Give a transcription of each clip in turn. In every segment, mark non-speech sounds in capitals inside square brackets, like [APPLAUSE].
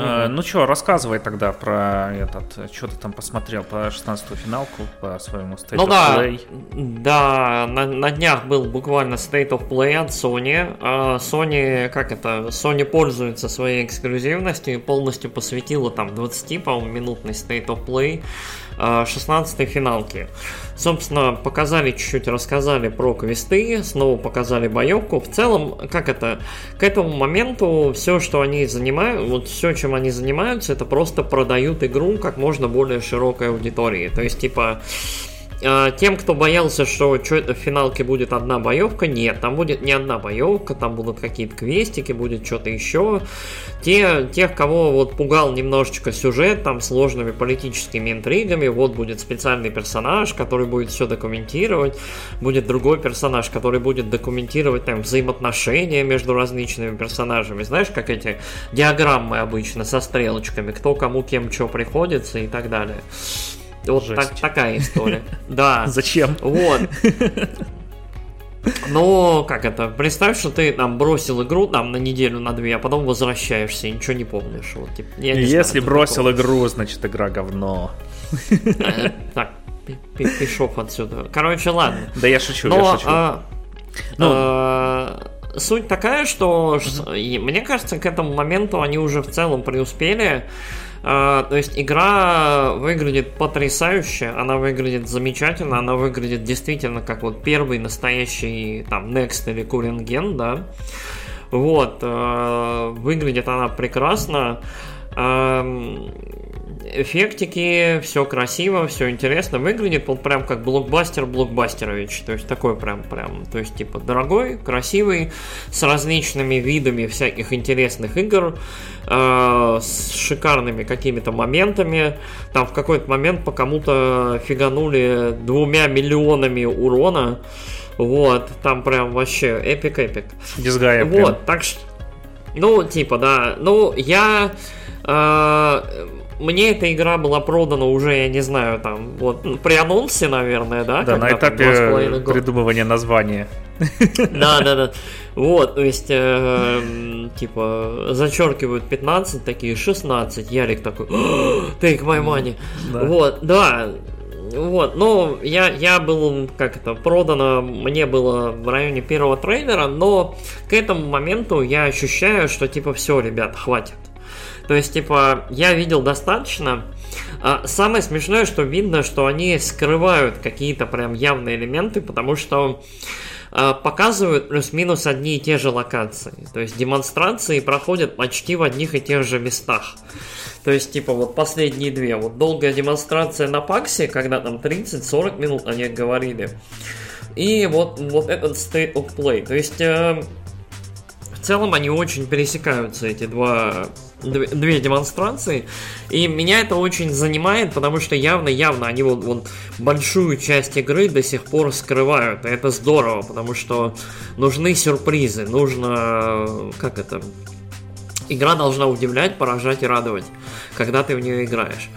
Э, ну что, рассказывай тогда про этот, что ты там посмотрел по 16-ю финалку, по своему State ну, of да, Play. Да, на, на днях был буквально State of Play от Sony. А Sony, как это, Sony пользуется своей эксклюзивностью и полностью посвятила там 20, по-моему, минутный State of Play 16-й финалки. Собственно, показали чуть-чуть, рассказали про квесты, снова показали боевку. В целом, как это, к этому моменту все, что они занимают, вот все, чем они занимаются, это просто продают игру как можно более широкой аудитории. То есть, типа, тем, кто боялся, что в финалке будет одна боевка, нет, там будет не одна боевка, там будут какие-то квестики, будет что-то еще. Те, тех, кого вот пугал немножечко сюжет, там сложными политическими интригами, вот будет специальный персонаж, который будет все документировать, будет другой персонаж, который будет документировать там взаимоотношения между различными персонажами. Знаешь, как эти диаграммы обычно со стрелочками, кто кому кем что приходится и так далее. Вот так, такая история. [LAUGHS] Да. Зачем? Вот. Ну, как это, представь, что ты там бросил игру там на неделю, на две, а потом возвращаешься и ничего не помнишь. Вот, типа, я не Если знаю, бросил такого. игру, значит игра говно. Э, так, пишов отсюда. Короче, ладно. Да я шучу, Но, я шучу. А, ну, а, суть такая, что мне кажется, к этому моменту они уже в целом преуспели. А, то есть игра выглядит потрясающе, она выглядит замечательно, она выглядит действительно как вот первый настоящий там Next или Куренген, да. Вот, э, выглядит она прекрасно эффектики, все красиво, все интересно. Выглядит, вот прям как блокбастер блокбастерович, то есть такой прям, прям, то есть типа дорогой, красивый, с различными видами всяких интересных игр, э, с шикарными какими-то моментами, там в какой-то момент по кому-то фиганули двумя миллионами урона, вот, там прям вообще epic-epic. Disgaea Вот, прям. так что, ну, типа, да, ну, я... Э, мне эта игра была продана уже, я не знаю, там, вот, ну, при анонсе, наверное, да? Да, на этапе придумывания названия. Да, да, да. Вот, то есть, э, типа, зачеркивают 15, такие 16. Ярик такой, take my money. Вот, да, вот, ну, я, я был, как это, продано, мне было в районе первого трейлера, но к этому моменту я ощущаю, что, типа, все, ребят, хватит. То есть, типа, я видел достаточно. А самое смешное, что видно, что они скрывают какие-то прям явные элементы, потому что а, показывают плюс-минус одни и те же локации. То есть демонстрации проходят почти в одних и тех же местах. То есть, типа, вот последние две. Вот долгая демонстрация на Паксе, когда там 30-40 минут о них говорили. И вот, вот этот State of Play. То есть, э, в целом они очень пересекаются, эти два две демонстрации. И меня это очень занимает, потому что явно-явно они вот, вот большую часть игры до сих пор скрывают. И это здорово, потому что нужны сюрпризы, нужно, как это, игра должна удивлять, поражать и радовать, когда ты в нее играешь.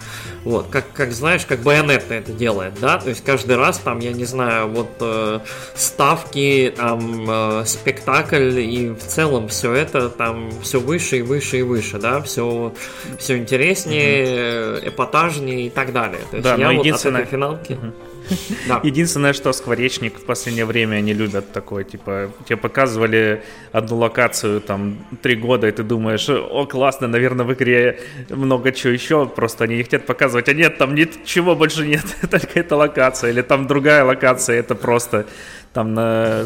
Вот, как, как знаешь, как Байонетта это делает, да, то есть каждый раз там, я не знаю, вот э, ставки, там, э, спектакль и в целом все это там все выше и выше и выше, да, все, все интереснее, угу. эпатажнее и так далее. То есть да, я вот единственное... от этой финалки... Угу. Да. Единственное, что Скворечник в последнее время они любят такое, типа, тебе показывали одну локацию там три года, и ты думаешь, о, классно, наверное, в игре много чего еще, просто они не хотят показывать, а нет, там ничего больше нет, [LAUGHS] только эта локация, или там другая локация, это просто там на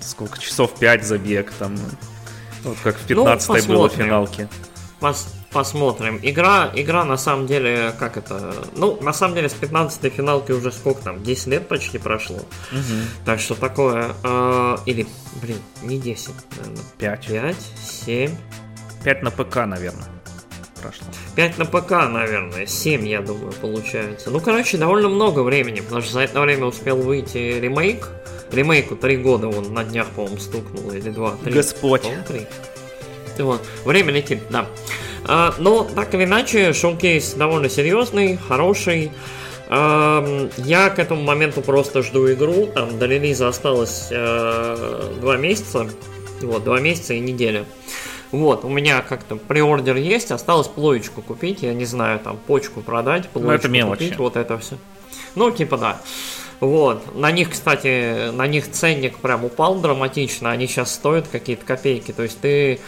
сколько часов, пять забег, там, вот как в 15 ну, было. Пос посмотрим. Игра, игра на самом деле, как это... Ну, на самом деле, с 15-й финалки уже сколько там? 10 лет почти прошло. Угу. Так что такое... Э, или, блин, не 10, наверное. 5. 5, 7. 5 на ПК, наверное. Прошло. 5 на ПК, наверное. 7, я думаю, получается. Ну, короче, довольно много времени, потому что за это время успел выйти ремейк. Ремейку 3 года он на днях, по-моему, стукнул, или 2. 3. Господь. 3. Вот. Время летит, да. А, но, так или иначе, шоу-кейс довольно серьезный, хороший. Я к этому моменту просто жду игру. Там до релиза осталось а, два месяца. Вот, два месяца и неделя. Вот, у меня как-то приордер есть, осталось плоечку купить, я не знаю, там почку продать, Ну, плоечку это мелочи. купить, вот это все. Ну, типа да. Вот, на них, кстати, на них ценник прям упал драматично, они сейчас стоят какие-то копейки, то есть ты,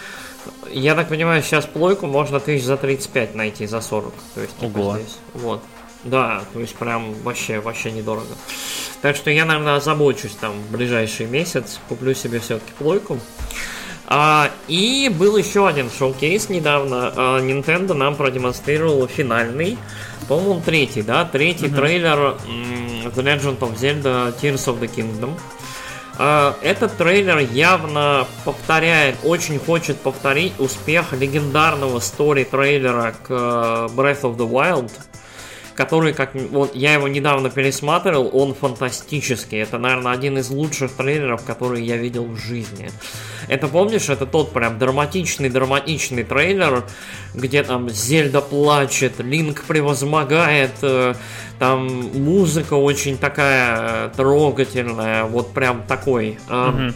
я так понимаю, сейчас плойку можно тысяч за 35 найти, за 40, то есть типа Ого. здесь, вот. Да, то есть прям вообще, вообще недорого. Так что я, наверное, озабочусь там в ближайший месяц, куплю себе все-таки плойку. А, и был еще один шоу-кейс недавно. А, Nintendo нам продемонстрировал финальный, по-моему, третий, да, третий трейлер м, The Legend of Zelda Tears of the Kingdom. А, Этот трейлер явно повторяет, очень хочет повторить успех легендарного стори-трейлера к э, Breath of the Wild, который, как вот я его недавно пересматривал, он фантастический. Это, наверное, один из лучших трейлеров, которые я видел в жизни. Это помнишь, это тот прям драматичный-драматичный трейлер, где там Зельда плачет, Линк превозмогает, э, там музыка очень такая э, трогательная, вот прям такой. Мгм.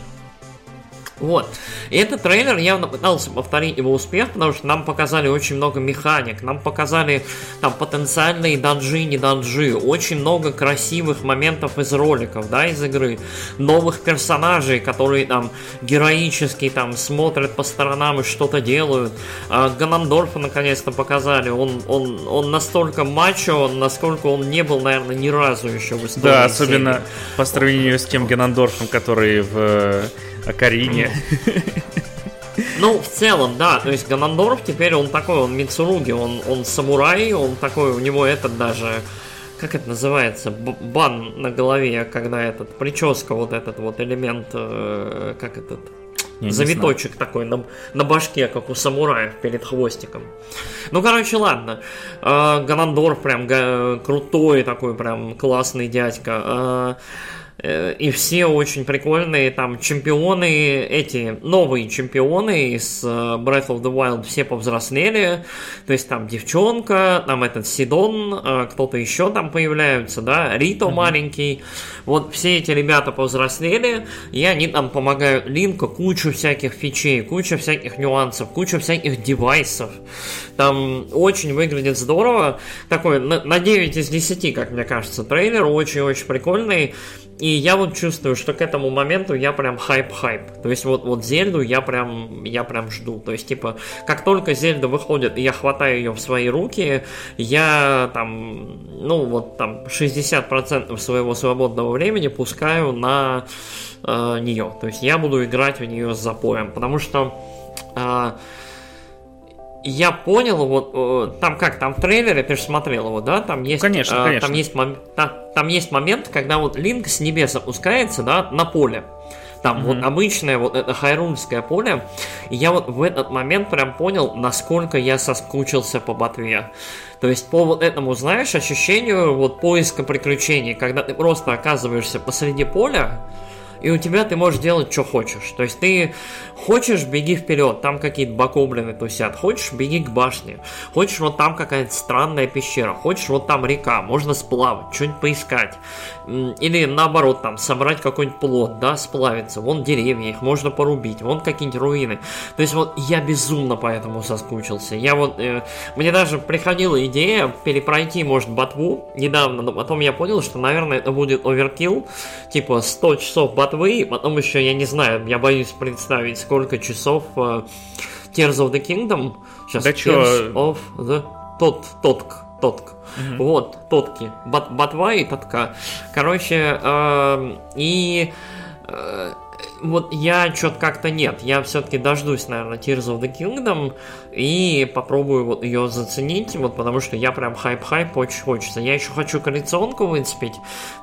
Вот. И этот трейлер явно пытался повторить его успех, потому что нам показали очень много механик, нам показали там потенциальные данжи, не данжи, очень много красивых моментов из роликов, да, из игры, новых персонажей, которые там героически там смотрят по сторонам и что-то делают. А Ганандорфа наконец-то показали, он, он, он настолько мачо, насколько он не был, наверное, ни разу еще в истории. Да, особенно серии. по сравнению с тем Генандорфом, который в э, Акарине. [LAUGHS] Ну, в целом, да, то есть Ганандорф теперь он такой, он Мицуруги, он, он самурай, он такой, у него этот даже, как это называется, бан на голове, когда этот, прическа, вот этот вот элемент, э, как этот, не завиточек такой на, на башке, как у самураев перед хвостиком. Ну, короче, ладно. Э, Ганандорф прям га- крутой такой, прям классный дядька. Э, И все очень прикольные, там чемпионы, эти новые чемпионы из э, Breath of the Wild все повзрослели, то есть там девчонка, там этот Сидон, э, кто-то еще там появляются, да, Рито маленький, вот все эти ребята повзрослели, и они там помогают Линку кучу всяких фичей, кучу всяких нюансов, кучу всяких девайсов, там очень выглядит здорово, такой на 9 из 10, как мне кажется, трейлер очень-очень прикольный, и я вот чувствую, что к этому моменту я прям хайп-хайп. То есть вот, вот Зельду я прям, я прям жду. То есть, типа, как только Зельда выходит, и я хватаю ее в свои руки, я там, ну вот там 60% своего свободного времени пускаю на э, нее. То есть я буду играть в нее с запоем. Потому что э, я понял, вот э, там как, там в трейлере, ты же смотрел его, да? Там есть, Конечно, э, конечно. Там есть, мом- та- там есть момент, когда вот Линк с небес опускается, да, на поле. Там вот обычное вот это хайрульское поле. И я вот в этот момент прям понял, насколько я соскучился по ботве. То есть по вот этому, знаешь, ощущению вот поиска приключений, когда ты просто оказываешься посреди поля, и у тебя ты можешь делать, что хочешь. То есть ты хочешь, беги вперед, там какие-то бакоблины тусят. Хочешь, беги к башне. Хочешь, вот там какая-то странная пещера. Хочешь, вот там река, можно сплавать, что-нибудь поискать. Или наоборот, там, собрать какой-нибудь плод, да, сплавиться. Вон деревья, их можно порубить, вон какие-нибудь руины. То есть вот я безумно поэтому соскучился. Я вот, э, мне даже приходила идея перепройти, может, ботву недавно, но потом я понял, что, наверное, это будет оверкилл, типа 100 часов ботвы, потом еще, я не знаю, я боюсь представить, сколько часов э, Tears of the Kingdom. Сейчас, Да чё? Tears of the... Тот, TotK, TotK. Вот, тотки. Бат, ботва и тотка. Короче, эм, и... э, вот я что-то как-то нет. Я все-таки дождусь, наверное, Tears of the Kingdom и попробую вот ее заценить, вот потому что я прям хайп-хайп очень хочется. Я еще хочу коллекционку выцепить,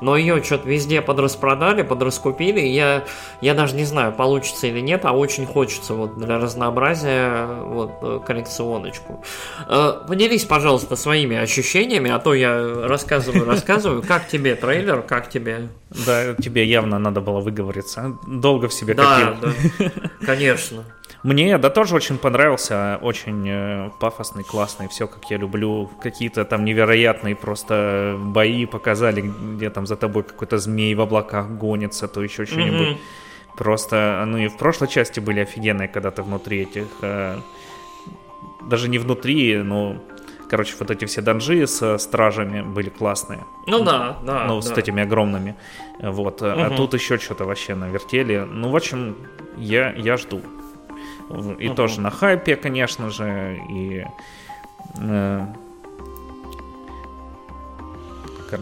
но ее что-то везде подраспродали, подраскупили, и я, я даже не знаю, получится или нет, а очень хочется вот для разнообразия вот э, коллекционочку. Э, Поделись, пожалуйста, своими ощущениями, а то я рассказываю, рассказываю. Как тебе трейлер, как тебе? Да, тебе явно надо было выговориться. Долго в себе Да, копил. да, [LAUGHS] конечно. Мне, да, тоже очень понравился, очень э, пафосный, классный, все как я люблю. Какие-то там невероятные просто бои показали, где там за тобой какой-то змей в облаках гонится, то еще что-нибудь. Мгм. Просто, ну и в прошлой части были офигенные, когда ты внутри этих... Э, даже не внутри, но... Короче, вот эти все данжи с стражами были классные. Ну да, да. Ну, да. с этими огромными. Вот. Угу. А тут еще что-то вообще навертели. Ну, в общем, я, я жду. И угу. тоже на хайпе, конечно же, и... Э,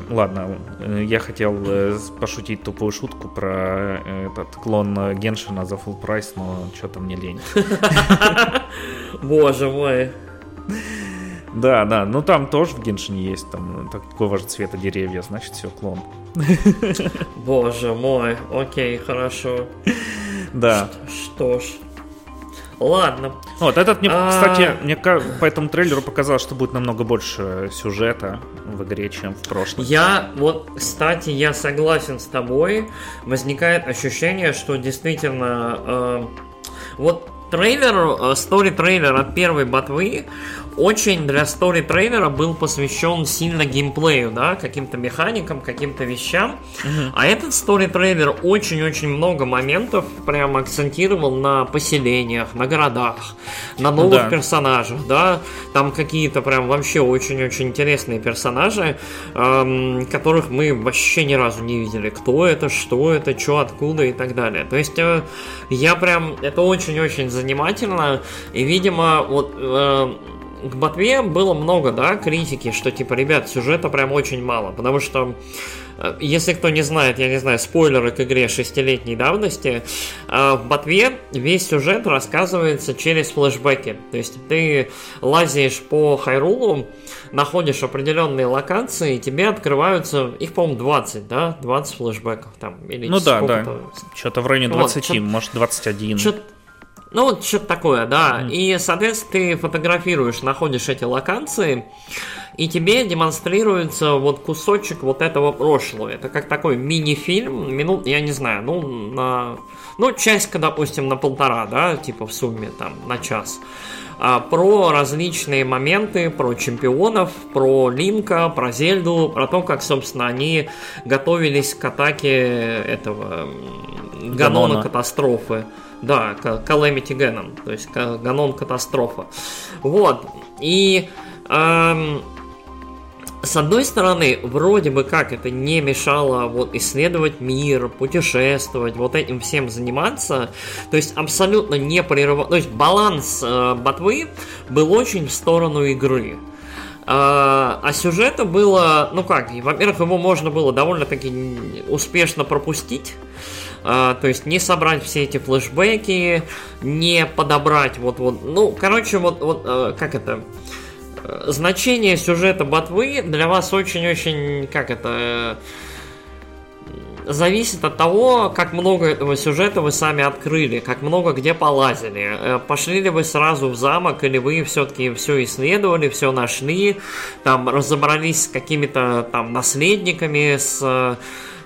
Ладно, э, я хотел э, пошутить тупую шутку про э, этот клон Геншина за full прайс, но что-то мне лень. [LAUGHS] Боже мой. Да, да, ну там тоже в Геншине есть там такого же цвета деревья, значит все, клон. [LAUGHS] Боже мой, окей, хорошо. Да. Что ж. Ладно. Вот, этот, мне, а... кстати, мне по этому трейлеру показалось, что будет намного больше сюжета в игре, чем в прошлом. Я, вот, кстати, я согласен с тобой. Возникает ощущение, что действительно... Э, вот трейлер, стори-трейлер от первой ботвы, очень для стори трейлера был посвящен сильно геймплею, да, каким-то механикам, каким-то вещам. Угу. А этот стори трейлер очень-очень много моментов прям акцентировал на поселениях, на городах, на новых да. персонажах, да. Там какие-то прям вообще очень-очень интересные персонажи, эм, которых мы вообще ни разу не видели. Кто это, что это, что, откуда и так далее. То есть э, я прям, это очень-очень занимательно. И, видимо, вот э, к Ботве было много, да, критики, что типа, ребят, сюжета прям очень мало, потому что э, если кто не знает, я не знаю, спойлеры к игре шестилетней давности, э, в Ботве весь сюжет рассказывается через флешбеки. То есть ты лазишь по Хайрулу, находишь определенные локации, и тебе открываются, их, по-моему, 20, да? 20 флешбеков там. Или ну да, да. Что-то в районе 20, вот, может 21. Что-то ну, вот что-то такое, да. Mm. И, соответственно, ты фотографируешь, находишь эти локации, и тебе демонстрируется вот кусочек вот этого прошлого. Это как такой мини-фильм, минут, я не знаю, ну, на... Ну, часть, допустим, на полтора, да, типа в сумме, там, на час. А, про различные моменты, про чемпионов, про Линка, про Зельду, про то, как, собственно, они готовились к атаке этого Ганона, Ганона катастрофы. Да, Calamity Ganon, то есть Ганон катастрофа. Вот. И эм, с одной стороны, вроде бы как это не мешало вот исследовать мир, путешествовать, вот этим всем заниматься, то есть абсолютно не прерывал, то есть баланс э, ботвы был очень в сторону игры. А, а сюжета было, ну как, во-первых, его можно было довольно-таки успешно пропустить. А, то есть не собрать все эти флешбеки, не подобрать вот вот, ну, короче, вот вот а, как это э, значение сюжета ботвы для вас очень-очень как это э, зависит от того, как много этого сюжета вы сами открыли, как много где полазили. Э, пошли ли вы сразу в замок, или вы все-таки все исследовали, все нашли, там разобрались с какими-то там наследниками, с Э,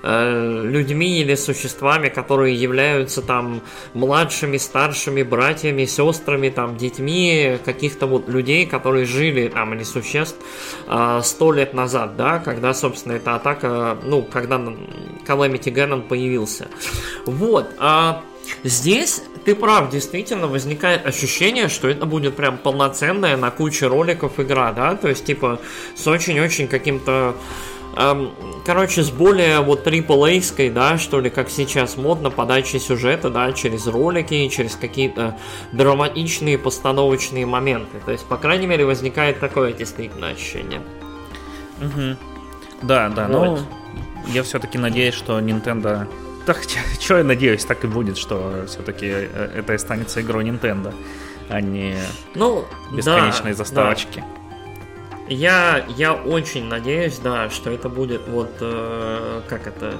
людьми или существами, которые являются там младшими, старшими, братьями, сестрами, там, детьми каких-то вот людей, которые жили там или существ э, сто лет назад, да, когда, собственно, эта атака, ну, когда Calamity Ganon появился. Вот, а Здесь ты прав, действительно возникает ощущение, что это будет прям полноценная на куче роликов игра, да, то есть типа с очень-очень каким-то короче, с более вот AAA-ской, да, что ли, как сейчас модно, подачи сюжета, да, через ролики, через какие-то драматичные постановочные моменты. То есть, по крайней мере, возникает такое действительно ощущение. Угу. Да, да, вот. ну, я все-таки надеюсь, что Nintendo... [LAUGHS] Так, что я надеюсь, так и будет, что все-таки э, это останется игрой Nintendo, а не ну, бесконечные да, заставочки. Да. Я, я очень надеюсь, да, что это будет вот, э, как это,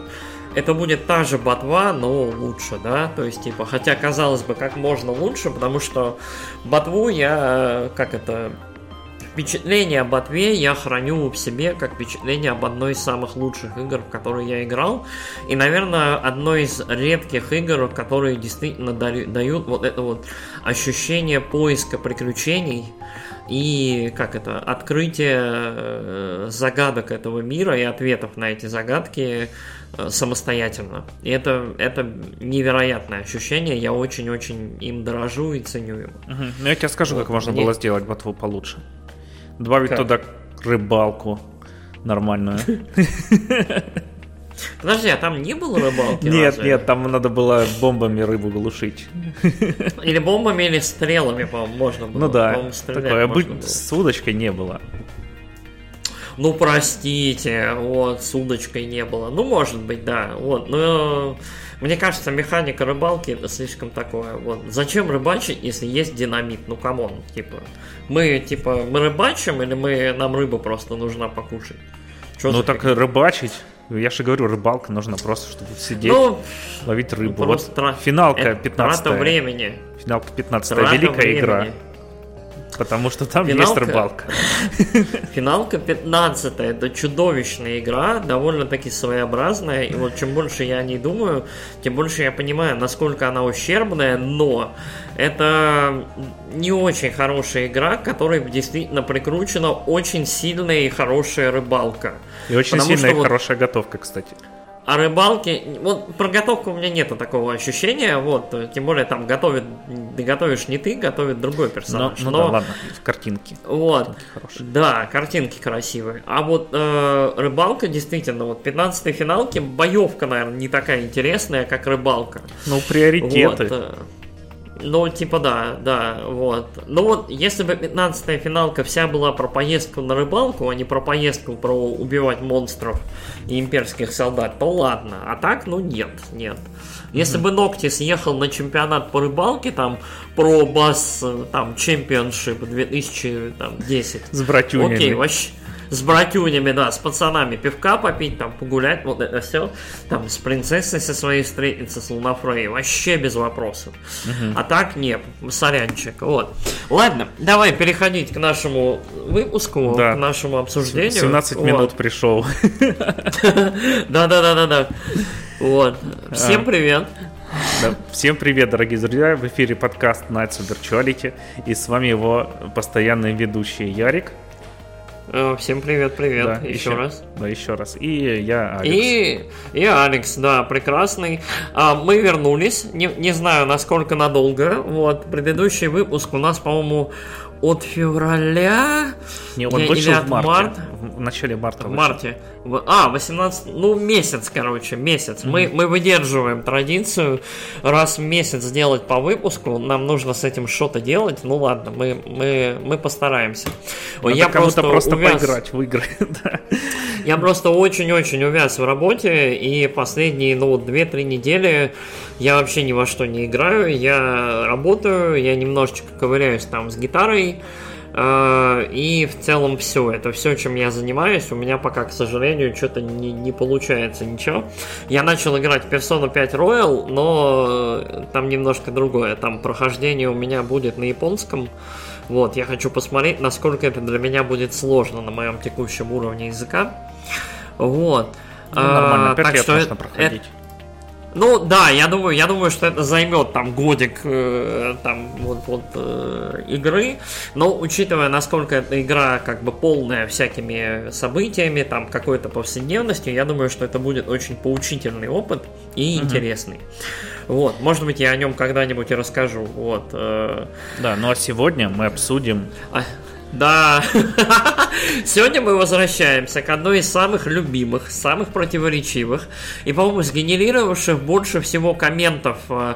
это будет та же ботва, но лучше, да, то есть, типа, хотя, казалось бы, как можно лучше, потому что ботву я, как это, впечатление об ботве я храню в себе как впечатление об одной из самых лучших игр, в которые я играл. И, наверное, одной из редких игр, которые действительно дают вот это вот ощущение поиска приключений, и как это открытие э, загадок этого мира и ответов на эти загадки э, самостоятельно. И это, это невероятное ощущение, я очень-очень им дорожу и ценю его. Угу. Ну, я тебе скажу, вот, как можно мне... было сделать ботву получше. Добавить как? туда рыбалку нормальную. [LAUGHS] Подожди, а там не было рыбалки? Нет, разве? нет, там надо было бомбами рыбу глушить. Или бомбами, или стрелами, по-моему, можно было. Ну да, такое быть с удочкой не было. Ну, простите, вот, с удочкой не было. Ну, может быть, да, вот, но мне кажется, механика рыбалки это слишком такое. Вот, зачем рыбачить, если есть динамит? Ну, come on, типа, мы, типа, мы рыбачим или мы, нам рыба просто нужна покушать? Что ну, так фигня? рыбачить я же говорю, рыбалка нужна просто, чтобы сидеть, ну, ловить рыбу. Вот тра... финалка 15 Трата времени. Финалка 15 Великая времени. игра. Потому что там финалка, есть рыбалка. [LAUGHS] Финалка 15 это чудовищная игра, довольно-таки своеобразная. И вот чем больше я о ней думаю, тем больше я понимаю, насколько она ущербная, но это не очень хорошая игра, которой действительно прикручена очень сильная и хорошая рыбалка. И очень Потому сильная и вот... хорошая готовка, кстати. А рыбалки, вот про готовку у меня нет такого ощущения, вот, тем более там готовит, готовишь не ты, готовит другой персонаж. Ну, ну но, да, ладно, картинки. Вот, картинки да, картинки красивые. А вот э, рыбалка, действительно, вот 15-й финалки, боевка, наверное, не такая интересная, как рыбалка. Ну, приоритеты. Вот, э, ну, типа, да, да, вот. Ну вот, если бы 15-я финалка вся была про поездку на рыбалку, а не про поездку про убивать монстров и имперских солдат, то ладно. А так, ну нет, нет. Если mm-hmm. бы Ногти съехал на чемпионат по рыбалке, там, про бас, там, чемпионшип 2010. С братюнями. Окей, вообще с братюнями, да, с пацанами пивка попить, там, погулять, вот это все, там, с принцессой со своей встретиться, с Лунафрей, вообще без вопросов. Угу. А так нет, сорянчик, вот. Ладно, давай переходить к нашему выпуску, да. к нашему обсуждению. 17 вот. минут пришел. [LAUGHS] Да-да-да-да-да. Вот. Всем а. привет. Да. Всем привет, дорогие друзья! В эфире подкаст Nights of Virtuality и с вами его постоянный ведущий Ярик. Э, всем привет, привет, да, еще, еще раз. Да, еще раз. И я Алекс. И, и Алекс, да, прекрасный. А, мы вернулись, не, не знаю, насколько надолго. Вот, предыдущий выпуск у нас, по-моему, от февраля Не, он вышел в марте. Март... В начале марта. В вышел. марте. А, 18, ну месяц, короче, месяц. Mm-hmm. Мы, мы выдерживаем традицию раз в месяц сделать по выпуску. Нам нужно с этим что-то делать. Ну ладно, мы, мы, мы постараемся. Надо я просто, просто увяз... поиграть в игры. [LAUGHS] Я просто очень-очень увяз в работе, и последние, ну, 2-3 недели я вообще ни во что не играю. Я работаю, я немножечко ковыряюсь там с гитарой, и в целом все. Это все, чем я занимаюсь. У меня пока, к сожалению, что-то не, не получается ничего. Я начал играть Persona 5 Royal, но э, там немножко другое. Там прохождение у меня будет на японском. Вот, я хочу посмотреть, насколько это для меня будет сложно на моем текущем уровне языка. Вот. Ну, нормально, а, так что это, проходить. Это, ну да, я думаю, я думаю, что это займет там годик э, там вот, вот э, игры, но учитывая, насколько эта игра как бы полная всякими событиями, там какой-то повседневностью, я думаю, что это будет очень поучительный опыт и угу. интересный. Вот, может быть, я о нем когда-нибудь и расскажу. Вот. Э... Да, ну а сегодня мы обсудим. А... Да. [LAUGHS] Сегодня мы возвращаемся к одной из самых любимых, самых противоречивых и, по-моему, сгенерировавших больше всего комментов э,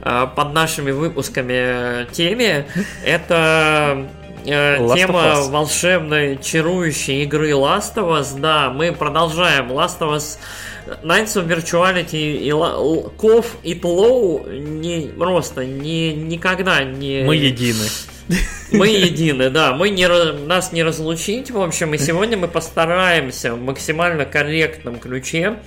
э, под нашими выпусками теме. [LAUGHS] Это э, тема волшебной, чарующей игры Last of Us. Да, мы продолжаем Last of Us Nights of Virtuality и Ков и Тлоу не просто не никогда не... Мы едины. Мы едины, да, мы не, нас не разлучить, в общем, и сегодня мы постараемся в максимально корректном ключе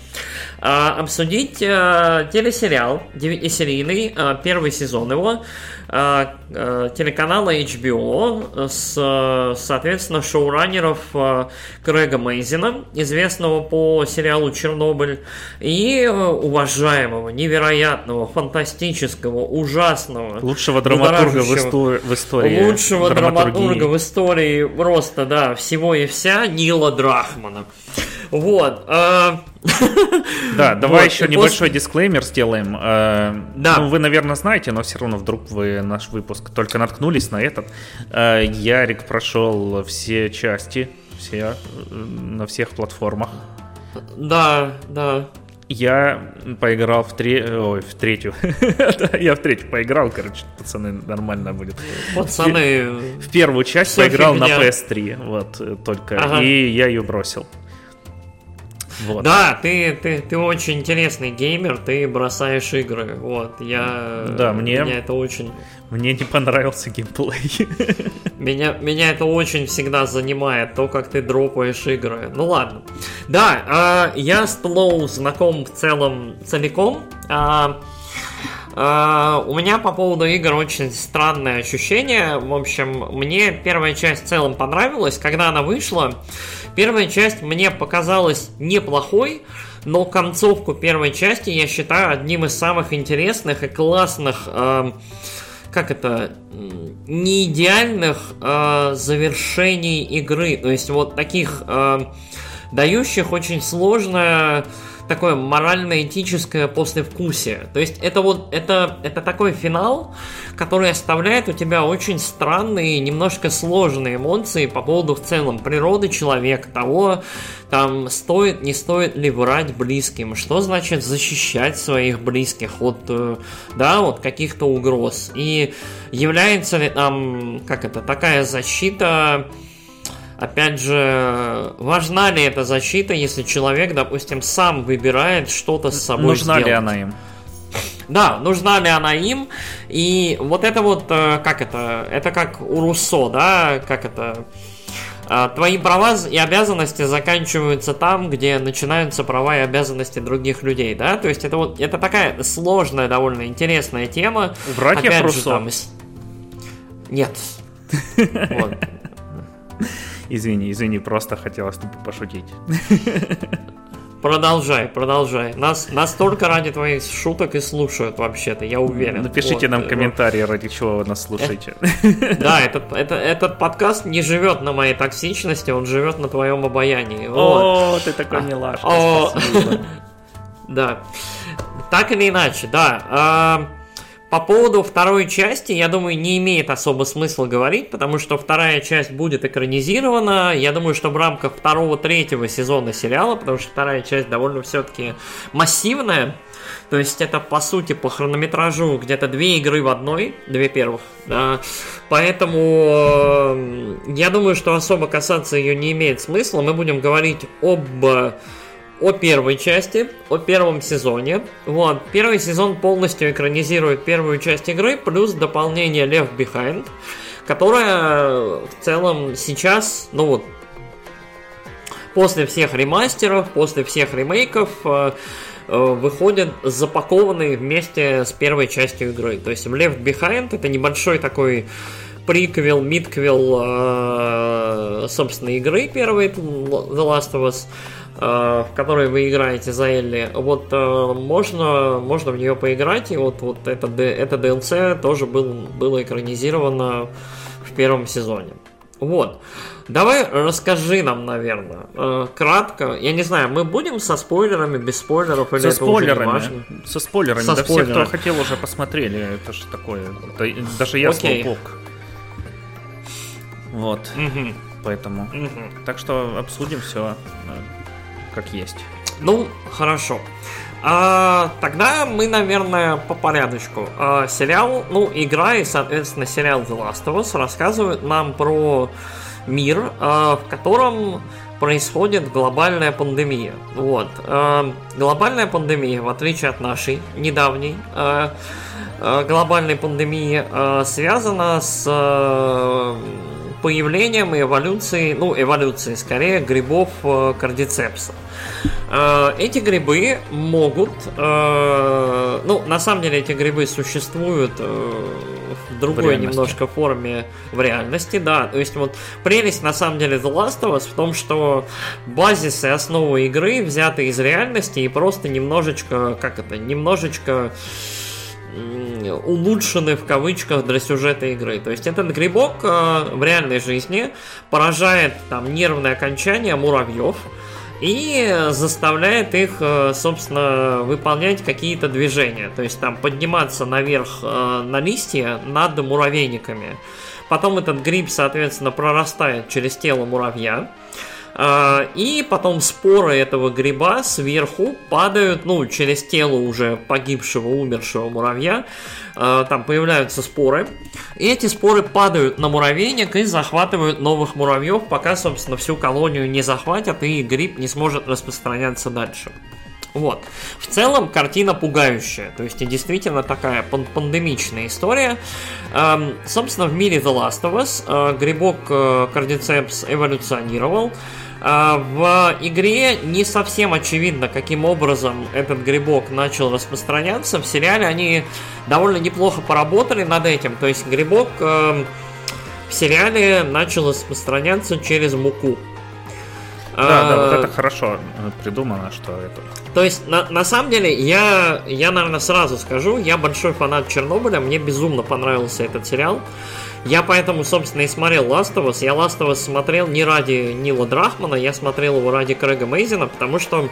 обсудить а, телесериал, девятисерийный, а, первый сезон его, э, э, телеканала HBO с, соответственно, шоураннеров э, Крэга Мейзина, известного по сериалу «Чернобыль», и уважаемого, невероятного, фантастического, ужасного, лучшего драматурга в, истории, в истории лучшего драматурга в истории просто, да, всего и вся Нила Драхмана. Вот. А, [LAUGHS] да, давай еще небольшой дисклеймер сделаем. А, да. Ну, вы, наверное, знаете, но все равно вдруг вы наш выпуск только наткнулись на этот. А, Ярик прошел все части, все на всех платформах. Да, да. Я поиграл в, тре... Ой, в третью. [LAUGHS] я в третью поиграл, короче, пацаны, нормально будет. Пацаны... В, первую часть поиграл на PS3, вот, только. И я ее бросил. Вот. Да, ты, ты, ты очень интересный геймер, ты бросаешь игры. Вот, я. Да, мне. Меня это очень. Мне не понравился геймплей. [LAUGHS] Меня, меня это очень всегда занимает, то, как ты дропаешь игры. Ну ладно. Да, э, я с Тлоу знаком в целом целиком. Э, Uh, у меня по поводу игр очень странное ощущение. В общем, мне первая часть в целом понравилась. Когда она вышла, Первая часть мне показалась неплохой, но концовку первой части я считаю одним из самых интересных и классных, э, как это, не идеальных э, завершений игры. То есть вот таких э, дающих очень сложное такое морально-этическое послевкусие. То есть это вот это, это такой финал, который оставляет у тебя очень странные, немножко сложные эмоции по поводу в целом природы человека, того, там стоит, не стоит ли врать близким, что значит защищать своих близких от, э, да, вот каких-то угроз. И является ли там, как это, такая защита Опять же, важна ли эта защита, если человек, допустим, сам выбирает что-то с собой Нужна сделать? ли она им? Да, нужна ли она им? И вот это вот, э, как это, это как у Руссо, да, как это, э, твои права и обязанности заканчиваются там, где начинаются права и обязанности других людей, да, то есть это вот, это такая сложная, довольно интересная тема. Братья Опять Руссо? Же, там... Нет. [LAUGHS] Вот. Извини, извини, просто хотелось тупо пошутить. [LAUGHS] Продолжай, продолжай. Нас настолько ради твоих шуток и слушают вообще-то, я уверен. Напишите вот. нам комментарии, ради чего вы нас слушаете. [LAUGHS] Да, [LAUGHS] этот, это, этот подкаст не живет на моей токсичности, он живет на твоем обаянии. О, ты такой милашка. Да. Так или иначе, да. По поводу второй части, я думаю, не имеет особо смысла говорить, потому что вторая часть будет экранизирована. Я думаю, что в рамках второго-третьего сезона сериала, потому что вторая часть довольно все-таки массивная. То есть это, по сути, по хронометражу где-то две игры в одной, две первых. Да. Поэтому э, я думаю, что особо касаться ее не имеет смысла. Мы будем говорить об о первой части, о первом сезоне. Вот, первый сезон полностью экранизирует первую часть игры, плюс дополнение Left Behind, которое в целом сейчас, ну вот, после всех ремастеров, после всех ремейков, э, э, выходят запакованные вместе с первой частью игры. То есть Left Behind это небольшой такой приквел, мидквел, э, собственно, игры первой The Last of Us. Э, в которой вы играете за Элли, вот э, можно, можно в нее поиграть, и вот, вот это, это DLC тоже был, было экранизировано в первом сезоне. Вот. Давай расскажи нам, наверное, э, кратко. Я не знаю, мы будем со спойлерами, без спойлеров или со это спойлерами, уже не важно? Со спойлерами. Со да спойлерами. все, кто хотел, уже посмотрели. Это же такое. Даже я okay. слабок. Вот. Угу. Поэтому. Угу. Так что обсудим все как есть. Ну, хорошо. А, тогда мы, наверное, по порядочку. А, сериал, ну, игра и, соответственно, сериал The Last of Us рассказывает нам про мир, а, в котором происходит глобальная пандемия. Вот. А, глобальная пандемия, в отличие от нашей недавней а, а, глобальной пандемии, а, связана с а, появлением и эволюцией, ну, эволюцией скорее, грибов э, кардицепса. Э, эти грибы могут, э, ну, на самом деле эти грибы существуют в другой в немножко форме в реальности, да. То есть вот прелесть на самом деле The Last of Us в том, что базисы основы игры взяты из реальности и просто немножечко, как это, немножечко улучшены в кавычках для сюжета игры. То есть этот грибок э, в реальной жизни поражает там нервные окончания муравьев, и заставляет их, э, собственно, выполнять какие-то движения. То есть там подниматься наверх э, на листья над муравейниками. Потом этот гриб, соответственно, прорастает через тело муравья. А, и потом споры этого гриба сверху падают, ну, через тело уже погибшего, умершего муравья. А, там появляются споры. И эти споры падают на муравейник и захватывают новых муравьев, пока, собственно, всю колонию не захватят и гриб не сможет распространяться дальше. Вот. В целом картина пугающая. То есть действительно такая пан пандемичная история. Эм, собственно, в мире The Last of Us э, грибок э, Кардицепс эволюционировал. В игре не совсем очевидно, каким образом этот грибок начал распространяться. В сериале они довольно неплохо поработали над этим. То есть грибок э, в сериале начал распространяться через муку. Да, да, вот это хорошо придумано, что это. То есть, на, на самом деле, я, я, наверное, сразу скажу, я большой фанат Чернобыля, мне безумно понравился этот сериал. Я поэтому, собственно, и смотрел Last of Us. Я Last of Us смотрел не ради Нила Драхмана, я смотрел его ради Крэга Мейзина, потому что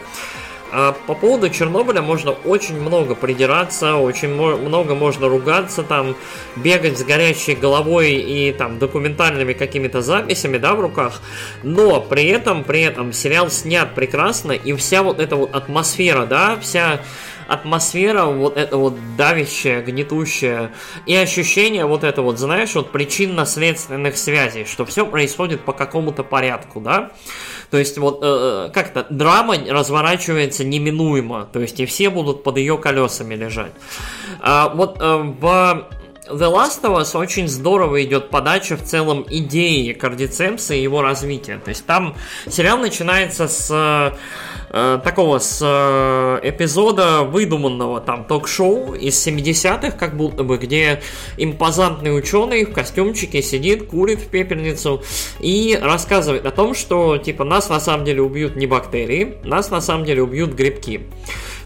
а по поводу Чернобыля можно очень много придираться, очень много можно ругаться, там, бегать с горящей головой и там документальными какими-то записями, да, в руках. Но при этом, при этом сериал снят прекрасно, и вся вот эта вот атмосфера, да, вся атмосфера вот это вот давящая, гнетущая, и ощущение вот это вот, знаешь, вот причинно-следственных связей, что все происходит по какому-то порядку, да. То есть вот э, э как-то драма разворачивается неминуемо, то есть и все будут под ее колесами лежать. А, вот э, в The Last of Us очень здорово идет подача в целом идеи Кардицепса и его развития. То есть там сериал начинается с э, такого с э, эпизода выдуманного там ток-шоу из 70-х, как будто бы, где импозантный ученый в костюмчике сидит, курит в пепельницу и рассказывает о том, что типа нас на самом деле убьют не бактерии, нас на самом деле убьют грибки.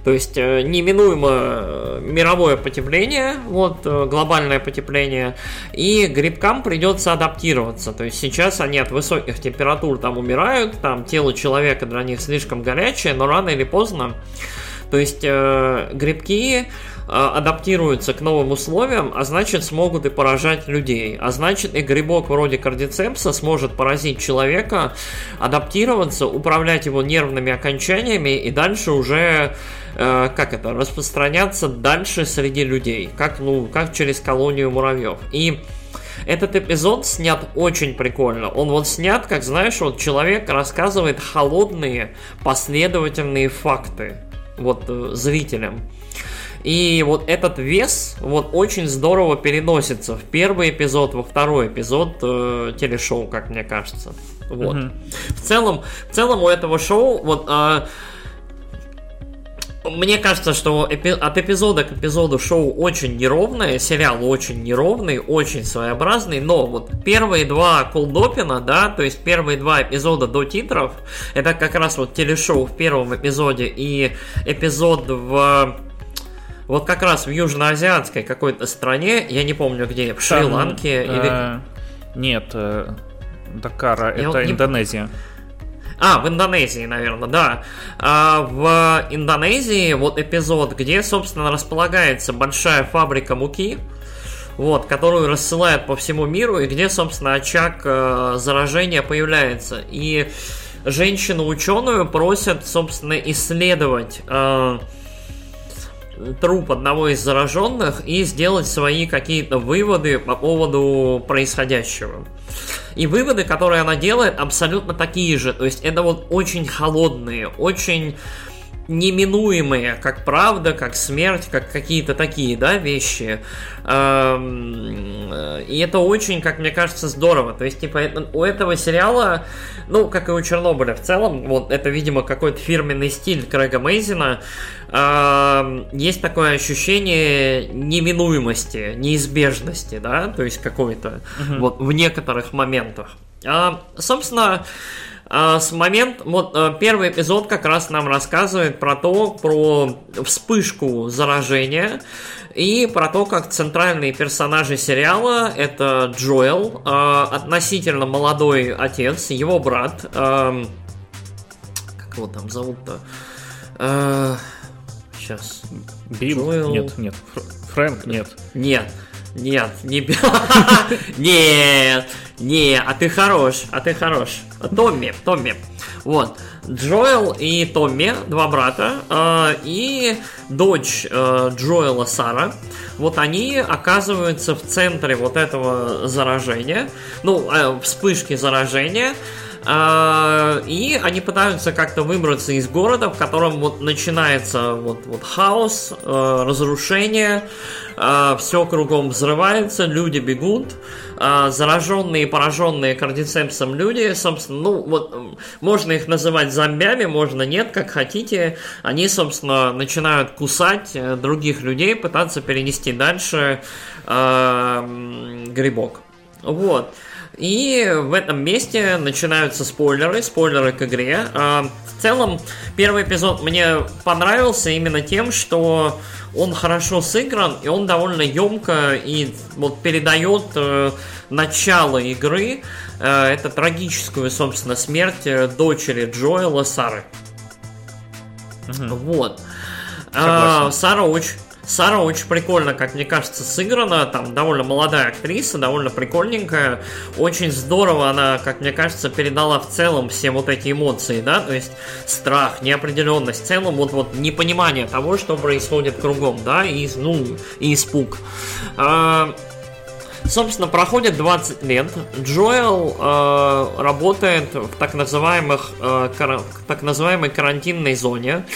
То есть э, неминуемо э, мировое потепление, вот э, глобальное потепление, и грибкам придется адаптироваться. То есть сейчас они от высоких температур там умирают, там тело человека для них слишком горячее, но рано или поздно. То есть грибки адаптируются к новым условиям, а значит смогут и поражать людей. А значит и грибок вроде кардицепса сможет поразить человека, адаптироваться, управлять его нервными окончаниями и дальше уже Э, как это, распространяться дальше среди людей, как, ну, как через колонию муравьев. И этот эпизод снят очень прикольно. Он вот снят, как знаешь, вот человек рассказывает холодные, последовательные факты вот э, зрителям. И вот этот вес вот очень здорово переносится в первый эпизод, во второй эпизод э, телешоу, как мне кажется. Вот. Mm-hmm. В целом, в целом у этого шоу вот э, мне кажется, что эпи- от эпизода к эпизоду шоу очень неровное, сериал очень неровный, очень своеобразный, но вот первые два колдопина, да, то есть первые два эпизода до титров, это как раз вот телешоу в первом эпизоде и эпизод в вот как раз в южноазиатской какой-то стране, я не помню где, в Шри-Ланке э, или... Нет, э, Дакара, я это Индонезия. Не... А, в Индонезии, наверное, да. А, в Индонезии вот эпизод, где, собственно, располагается большая фабрика муки, вот, которую рассылают по всему миру, и где, собственно, очаг э, заражения появляется. И женщину-ученую просят, собственно, исследовать э, труп одного из зараженных и сделать свои какие-то выводы по поводу происходящего. И выводы, которые она делает, абсолютно такие же. То есть это вот очень холодные, очень неминуемые, как правда, как смерть, как какие-то такие, да, вещи. И это очень, как мне кажется, здорово. То есть, типа, у этого сериала, ну, как и у Чернобыля в целом, вот это, видимо, какой-то фирменный стиль Крэга Мейзина, есть такое ощущение неминуемости, неизбежности, да, то есть какой-то, угу. вот в некоторых моментах. А, собственно, с момента, вот э, первый эпизод как раз нам рассказывает про то, про вспышку заражения и про то, как центральные персонажи сериала это Джоэл, э, относительно молодой отец, его брат, э, как его там зовут-то? Сейчас. Билл? Джоэл... Нет, нет. Фрэнк? Нет. Нет. Нет, не [LAUGHS] Нет, не, а ты хорош, а ты хорош. Томми, Томми. Вот. Джоэл и Томми, два брата, э, и дочь э, Джоэла Сара. Вот они оказываются в центре вот этого заражения, ну, э, вспышки заражения. Uh, и они пытаются как-то выбраться из города, в котором вот начинается вот, вот хаос, uh, разрушение, uh, все кругом взрывается, люди бегут, зараженные и пораженные кардицепсом люди, собственно, ну вот можно их называть зомбями, можно нет, как хотите, они, собственно, начинают кусать э, других людей, пытаться перенести дальше грибок. Вот. И в этом месте начинаются спойлеры, спойлеры к игре. А, в целом, первый эпизод мне понравился именно тем, что он хорошо сыгран, и он довольно емко и вот передает э, начало игры. Э, это трагическую, собственно, смерть э, дочери Джоэла Сары. Угу. Вот. А, Сара очень Сара очень прикольно, как мне кажется, сыграна. Там довольно молодая актриса, довольно прикольненькая. Очень здорово она, как мне кажется, передала в целом все вот эти эмоции, да, то есть страх, неопределенность, в целом вот, вот непонимание того, что происходит кругом, да, и, ну, и испуг. А, Собственно, проходит 20 лет. Джоэл э, работает в так называемых э, кар- так называемой карантинной зоне.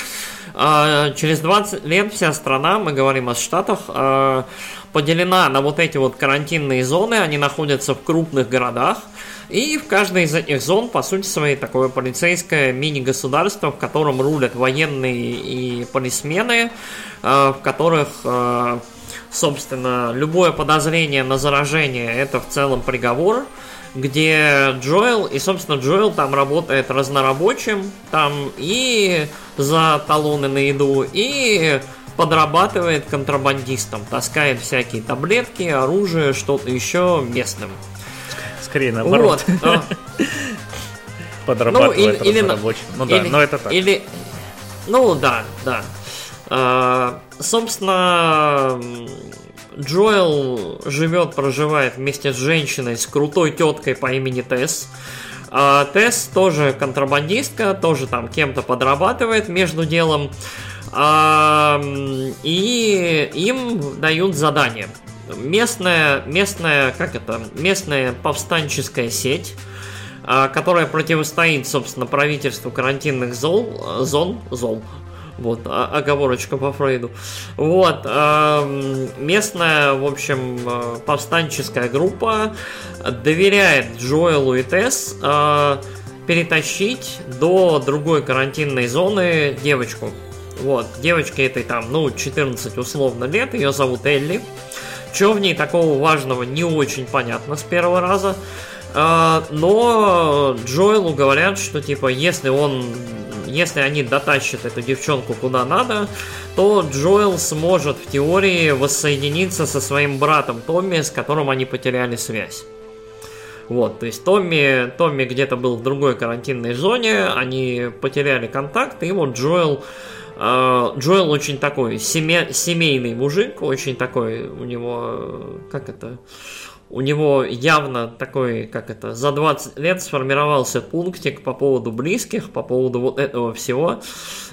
А, через 20 лет вся страна, мы говорим о Штатах, а, поделена на вот эти вот карантинные зоны, они находятся в крупных городах, и в каждой из этих зон, по сути своей, такое полицейское мини-государство, в котором рулят военные и полисмены, а, в которых, собственно, любое подозрение на заражение – это в целом приговор – где Джоэл, и, собственно, Джоэл там работает разнорабочим, там и за талоны на еду, и подрабатывает контрабандистом, таскает всякие таблетки, оружие, что-то еще местным. Скорее наоборот. Вот. [LAUGHS] Подрабатывает ну, или, разнорабочим. Ну да, но это так. Или, ну да, да. А, собственно, Джоэл живет, проживает вместе с женщиной, с крутой теткой по имени Тесс. А Тесс тоже контрабандистка, тоже там кем-то подрабатывает между делом. А, и им дают задание. Местная, местная, как это, местная повстанческая сеть, а, которая противостоит, собственно, правительству карантинных зол, зон, зол, вот, оговорочка по Фрейду. Вот, э, местная, в общем, э, повстанческая группа доверяет Джоэлу и Тесс э, перетащить до другой карантинной зоны девочку. Вот, девочке этой там, ну, 14 условно лет, ее зовут Элли. Что в ней такого важного, не очень понятно с первого раза. Но Джоэлу говорят, что типа, если он если они дотащат эту девчонку куда надо, то Джоэл сможет в теории воссоединиться со своим братом Томми, с которым они потеряли связь. Вот, то есть Томми, Томми где-то был в другой карантинной зоне, они потеряли контакт, и вот Джоэл э, Джоэл очень такой семе, семейный мужик, очень такой у него, как это, у него явно такой, как это, за 20 лет сформировался пунктик по поводу близких, по поводу вот этого всего.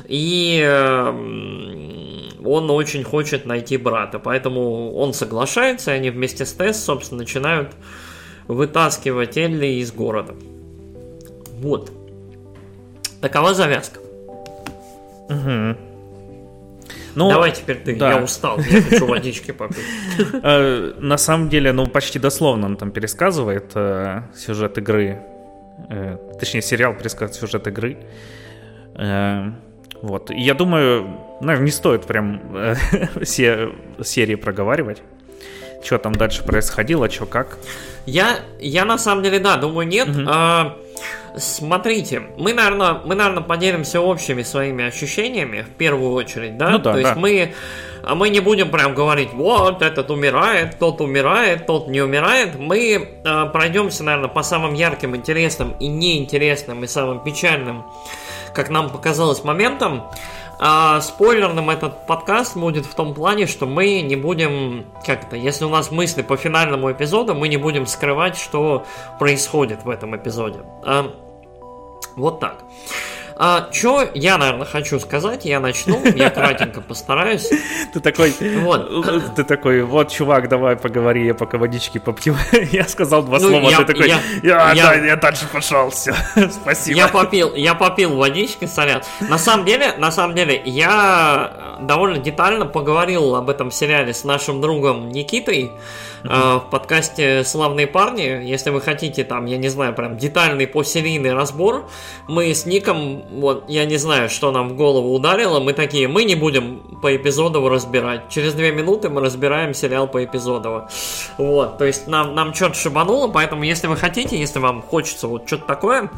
И эм, он очень хочет найти брата, поэтому он соглашается, и они вместе с Тесс, собственно, начинают вытаскивать Элли из города. Вот. Такова завязка. Угу. Ну, Давай теперь ты, да. я устал, я хочу водички попить. Э, на самом деле, ну, почти дословно он там пересказывает э, сюжет игры. Э, точнее, сериал пересказывает сюжет игры. Вот. Я думаю, наверное, не стоит прям [LAUGHS] все серии проговаривать. Что там дальше происходило, что как. Я, я на самом деле, да, думаю, нет. Угу. А, смотрите, мы, наверное, мы, наверное, поделимся общими своими ощущениями в первую очередь, да? Ну, да То есть да. мы а мы не будем прям говорить, вот, этот умирает, тот умирает, тот не умирает. Мы э, пройдемся, наверное, по самым ярким, интересным и неинтересным, и самым печальным, как нам показалось, моментам. А спойлерным этот подкаст будет в том плане, что мы не будем, как то если у нас мысли по финальному эпизоду, мы не будем скрывать, что происходит в этом эпизоде. А, вот так. А, что я, наверное, хочу сказать, я начну, я кратенько постараюсь. [LAUGHS] Ты такой, вот. ты такой, вот, чувак, давай поговори, я пока водички попью. [LAUGHS] Я сказал два ну, слова, я, ты такой, я, я, я, да, я дальше пошел, все, [LAUGHS] спасибо. Я попил, я попил водички, сорян. На самом деле, на самом деле, я довольно детально поговорил об этом сериале с нашим другом Никитой, в подкасте «Славные парни». Если вы хотите там, я не знаю, прям детальный посерийный разбор, мы с Ником, вот, я не знаю, что нам в голову ударило, мы такие, мы не будем по эпизоду разбирать. Через две минуты мы разбираем сериал по эпизоду. Вот, то есть нам, нам что-то шибануло, поэтому если вы хотите, если вам хочется вот что-то такое,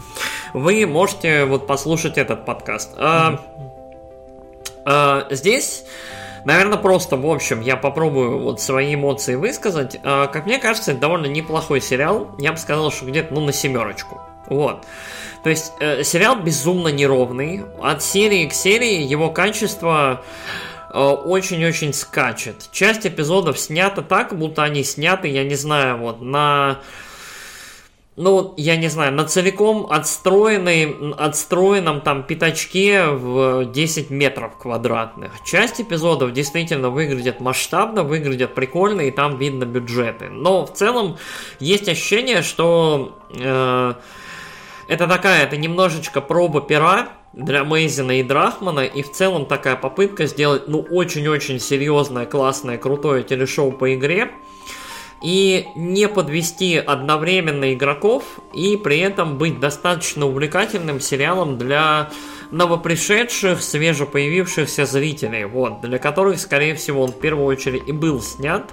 вы можете вот послушать этот подкаст. А, а, здесь Наверное, просто, в общем, я попробую вот свои эмоции высказать. А, как мне кажется, это довольно неплохой сериал. Я бы сказал, что где-то, ну, на семерочку. Вот. То есть, э, сериал безумно неровный. От серии к серии его качество э, очень-очень скачет. Часть эпизодов снята так, будто они сняты, я не знаю, вот на ну, я не знаю, на целиком отстроенной, отстроенном там пятачке в 10 метров квадратных. Часть эпизодов действительно выглядит масштабно, выглядят прикольно, и там видно бюджеты. Но в целом есть ощущение, что э, это такая, это немножечко проба пера, для Мейзина и Драхмана, и в целом такая попытка сделать, ну, очень-очень серьезное, классное, крутое телешоу по игре, и не подвести одновременно игроков и при этом быть достаточно увлекательным сериалом для новопришедших, свежепоявившихся зрителей, вот, для которых, скорее всего, он в первую очередь и был снят,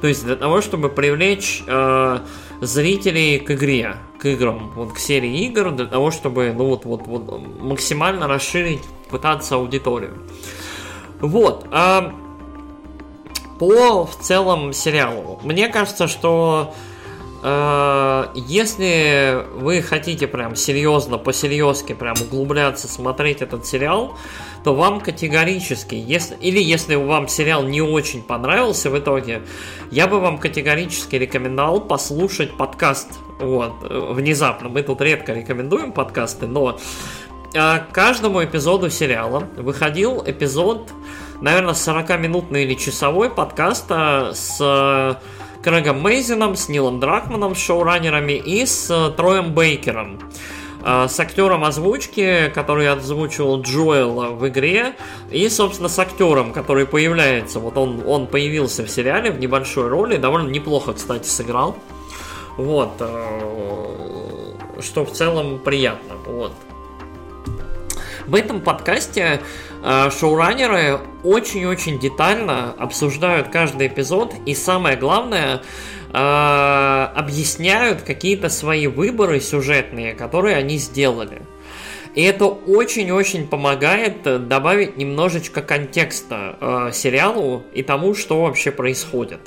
то есть для того, чтобы привлечь э, зрителей к игре, к играм, вот к серии игр, для того, чтобы, ну вот, вот, вот максимально расширить, пытаться аудиторию. Вот. Э, по в целом сериалу. Мне кажется, что э, если вы хотите прям серьезно, по-серьезки прям углубляться, смотреть этот сериал, то вам категорически, если, или если вам сериал не очень понравился в итоге, я бы вам категорически рекомендовал послушать подкаст. Вот, внезапно. Мы тут редко рекомендуем подкасты, но э, каждому эпизоду сериала выходил эпизод наверное, 40-минутный или часовой подкаст с э, Крэгом Мейзином, с Нилом Дракманом, с шоураннерами и с э, Троем Бейкером э, с актером озвучки, который озвучивал Джоэла в игре, и, собственно, с актером, который появляется. Вот он, он появился в сериале в небольшой роли, довольно неплохо, кстати, сыграл. Вот. Что в целом приятно. Вот. В этом подкасте э, шоураннеры очень-очень детально обсуждают каждый эпизод и самое главное э, объясняют какие-то свои выборы сюжетные, которые они сделали. И это очень-очень помогает э, добавить немножечко контекста э, сериалу и тому, что вообще происходит.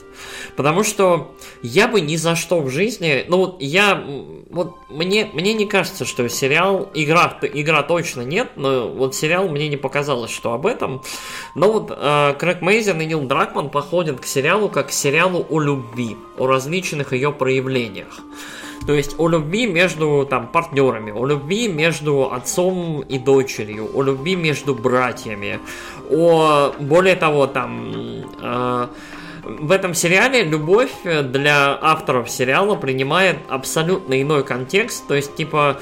Потому что я бы ни за что в жизни, ну я, вот мне, мне не кажется, что сериал, игра, игра точно нет, но вот сериал мне не показалось, что об этом. Но вот э, Крэг Мейзен и Нил Дракман походят к сериалу как к сериалу о любви, о различных ее проявлениях. То есть о любви между там партнерами, о любви между отцом и дочерью, о любви между братьями, о более того там э, в этом сериале любовь для авторов сериала принимает абсолютно иной контекст, то есть типа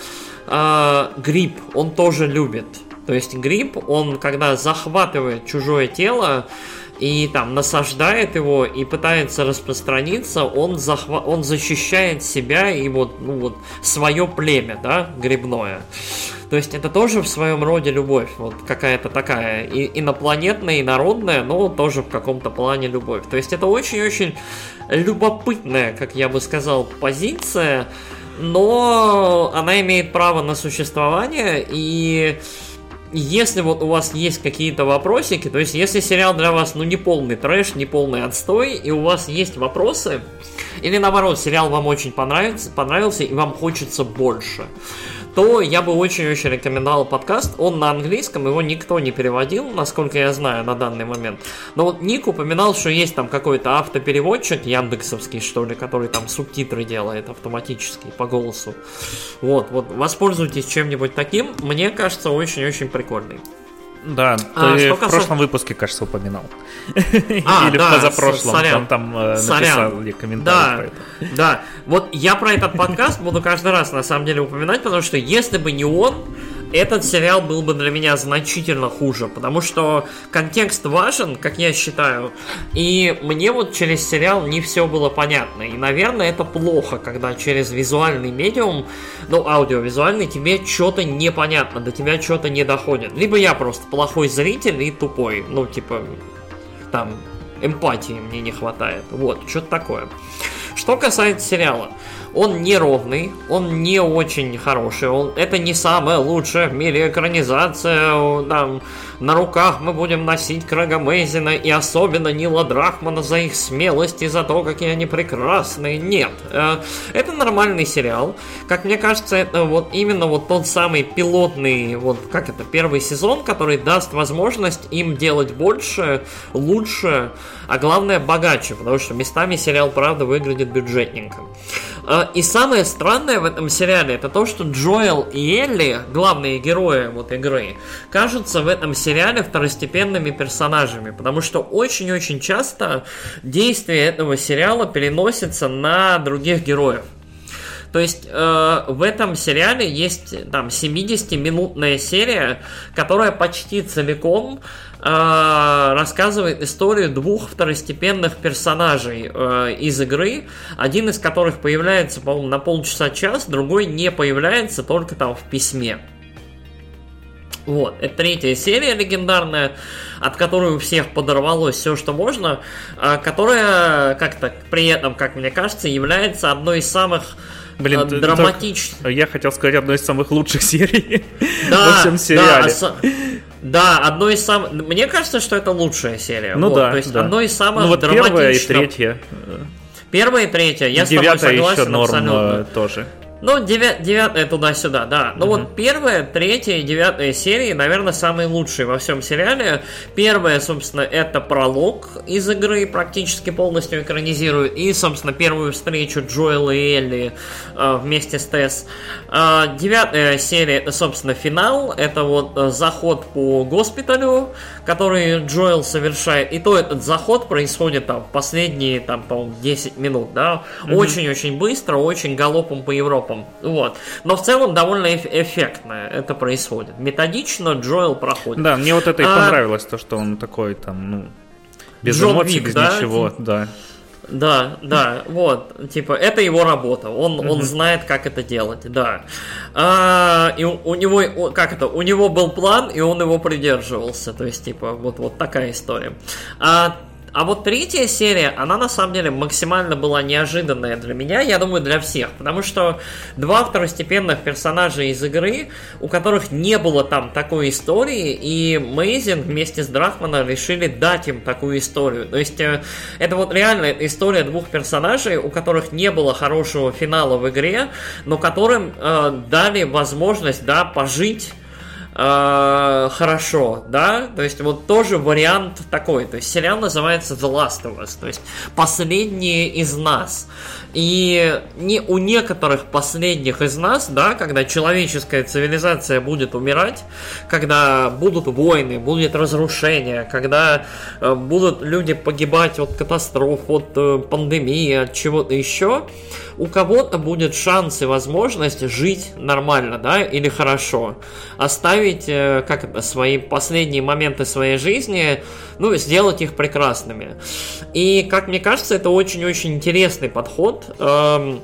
э, Гриб, он тоже любит, То есть гриб, он когда захватывает чужое тело, и там насаждает его и пытается распространиться, он, захва... он защищает себя и вот, ну, вот свое племя, да, грибное. То есть это тоже в своем роде любовь, вот какая-то такая и инопланетная, и народная, но тоже в каком-то плане любовь. То есть это очень-очень любопытная, как я бы сказал, позиция, но она имеет право на существование, и если вот у вас есть какие-то вопросики, то есть если сериал для вас, ну, не полный трэш, не полный отстой, и у вас есть вопросы, или наоборот, сериал вам очень понравился, понравился и вам хочется больше, то я бы очень-очень рекомендовал подкаст. Он на английском, его никто не переводил, насколько я знаю на данный момент. Но вот Ник упоминал, что есть там какой-то автопереводчик яндексовский, что ли, который там субтитры делает автоматически по голосу. Вот, вот, воспользуйтесь чем-нибудь таким. Мне кажется, очень-очень прикольный. Да, а, ты в прошлом выпуске, кажется, упоминал. А, Или да, в позапрошлом, сорян. там, там э, написал комментарий да, про это. Да, вот я про этот подкаст буду каждый раз, на самом деле, упоминать, потому что если бы не он, этот сериал был бы для меня значительно хуже, потому что контекст важен, как я считаю, и мне вот через сериал не все было понятно. И, наверное, это плохо, когда через визуальный медиум, ну, аудиовизуальный, тебе что-то непонятно, до тебя что-то не доходит. Либо я просто плохой зритель и тупой, ну, типа, там, эмпатии мне не хватает. Вот, что-то такое. Что касается сериала, он неровный, он не очень хороший, он, это не самая лучшая в мире экранизация, там, на руках мы будем носить Крэга Мейзина и особенно Нила Драхмана за их смелость и за то, какие они прекрасные. Нет, э, это нормальный сериал. Как мне кажется, это вот именно вот тот самый пилотный, вот как это, первый сезон, который даст возможность им делать больше, лучше, а главное богаче, потому что местами сериал, правда, выглядит бюджетненько. Э, и самое странное в этом сериале это то, что Джоэл и Элли, главные герои вот игры, кажутся в этом сериале второстепенными персонажами, потому что очень-очень часто действие этого сериала переносится на других героев. То есть э, в этом сериале есть там 70-минутная серия, которая почти целиком э, рассказывает историю двух второстепенных персонажей э, из игры, один из которых появляется, по-моему, на полчаса-час, другой не появляется только там в письме. Вот, это третья серия легендарная, от которой у всех подорвалось все, что можно, а, которая как-то при этом, как мне кажется, является одной из самых Блин, а, драматичных. Я хотел сказать одной из самых лучших [LAUGHS] серий да, во всем сериале. Да, да, одно из самых... Мне кажется, что это лучшая серия. Ну вот, да, То есть да. одно из самых ну, вот драматичных... первая и третья. Первая и третья, я Девятая с тобой согласен еще норм абсолютно. тоже. Ну, девя- девятая туда-сюда, да. Ну угу. вот первая, третья и девятая серии, наверное, самые лучшие во всем сериале. Первая, собственно, это пролог из игры, практически полностью экранизирует. И, собственно, первую встречу Джоэла и Элли э, вместе с Тесс. Э, девятая серия, это, собственно, финал. Это вот э, заход по госпиталю, который Джоэл совершает. И то этот заход происходит там последние, там, по-моему, 10 минут, да. Очень-очень угу. быстро, очень галопом по Европе тропам. Вот. Но в целом довольно эф- эффектно это происходит. Методично Джоэл проходит. Да, мне вот это и а... понравилось, то, что он такой там, ну, без Джон эмоций, Вик, без да? ничего, да. Да, да, вот, типа, это его работа, он, uh-huh. он знает, как это делать, да. А, и у, у него, как это, у него был план, и он его придерживался, то есть, типа, вот, вот такая история. А а вот третья серия, она на самом деле максимально была неожиданная для меня, я думаю, для всех, потому что два второстепенных персонажа из игры, у которых не было там такой истории, и Мейзин вместе с Драхманом решили дать им такую историю. То есть э, это вот реально история двух персонажей, у которых не было хорошего финала в игре, но которым э, дали возможность, да, пожить э, хорошо, да, то есть вот тоже вариант такой, то есть сериал называется The Last of Us, то есть последние из нас. И не у некоторых последних из нас, да, когда человеческая цивилизация будет умирать, когда будут войны, будет разрушение, когда э, будут люди погибать от катастроф, от э, пандемии, от чего-то еще, у кого-то будет шанс и возможность жить нормально, да, или хорошо. Оставить, э, как это, свои последние моменты своей жизни, ну, сделать их прекрасными. И, как мне кажется, это очень-очень интересный подход. Эм,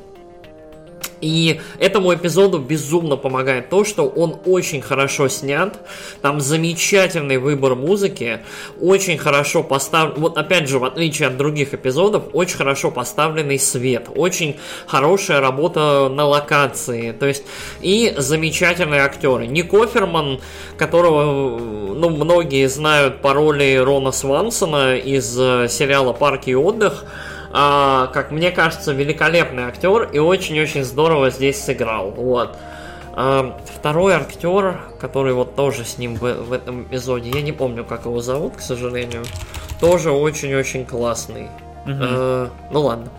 и этому эпизоду безумно помогает то, что он очень хорошо снят, там замечательный выбор музыки, очень хорошо поставлен, вот опять же, в отличие от других эпизодов, очень хорошо поставленный свет, очень хорошая работа на локации, то есть и замечательные актеры. Ник Оферман, которого, ну, многие знают по роли Рона Свансона из э, сериала «Парки и отдых», как мне кажется, великолепный актер и очень-очень здорово здесь сыграл. Вот. А, второй актер, который вот тоже с ним в, в этом эпизоде, я не помню, как его зовут, к сожалению, тоже очень-очень классный. Угу. А, ну ладно.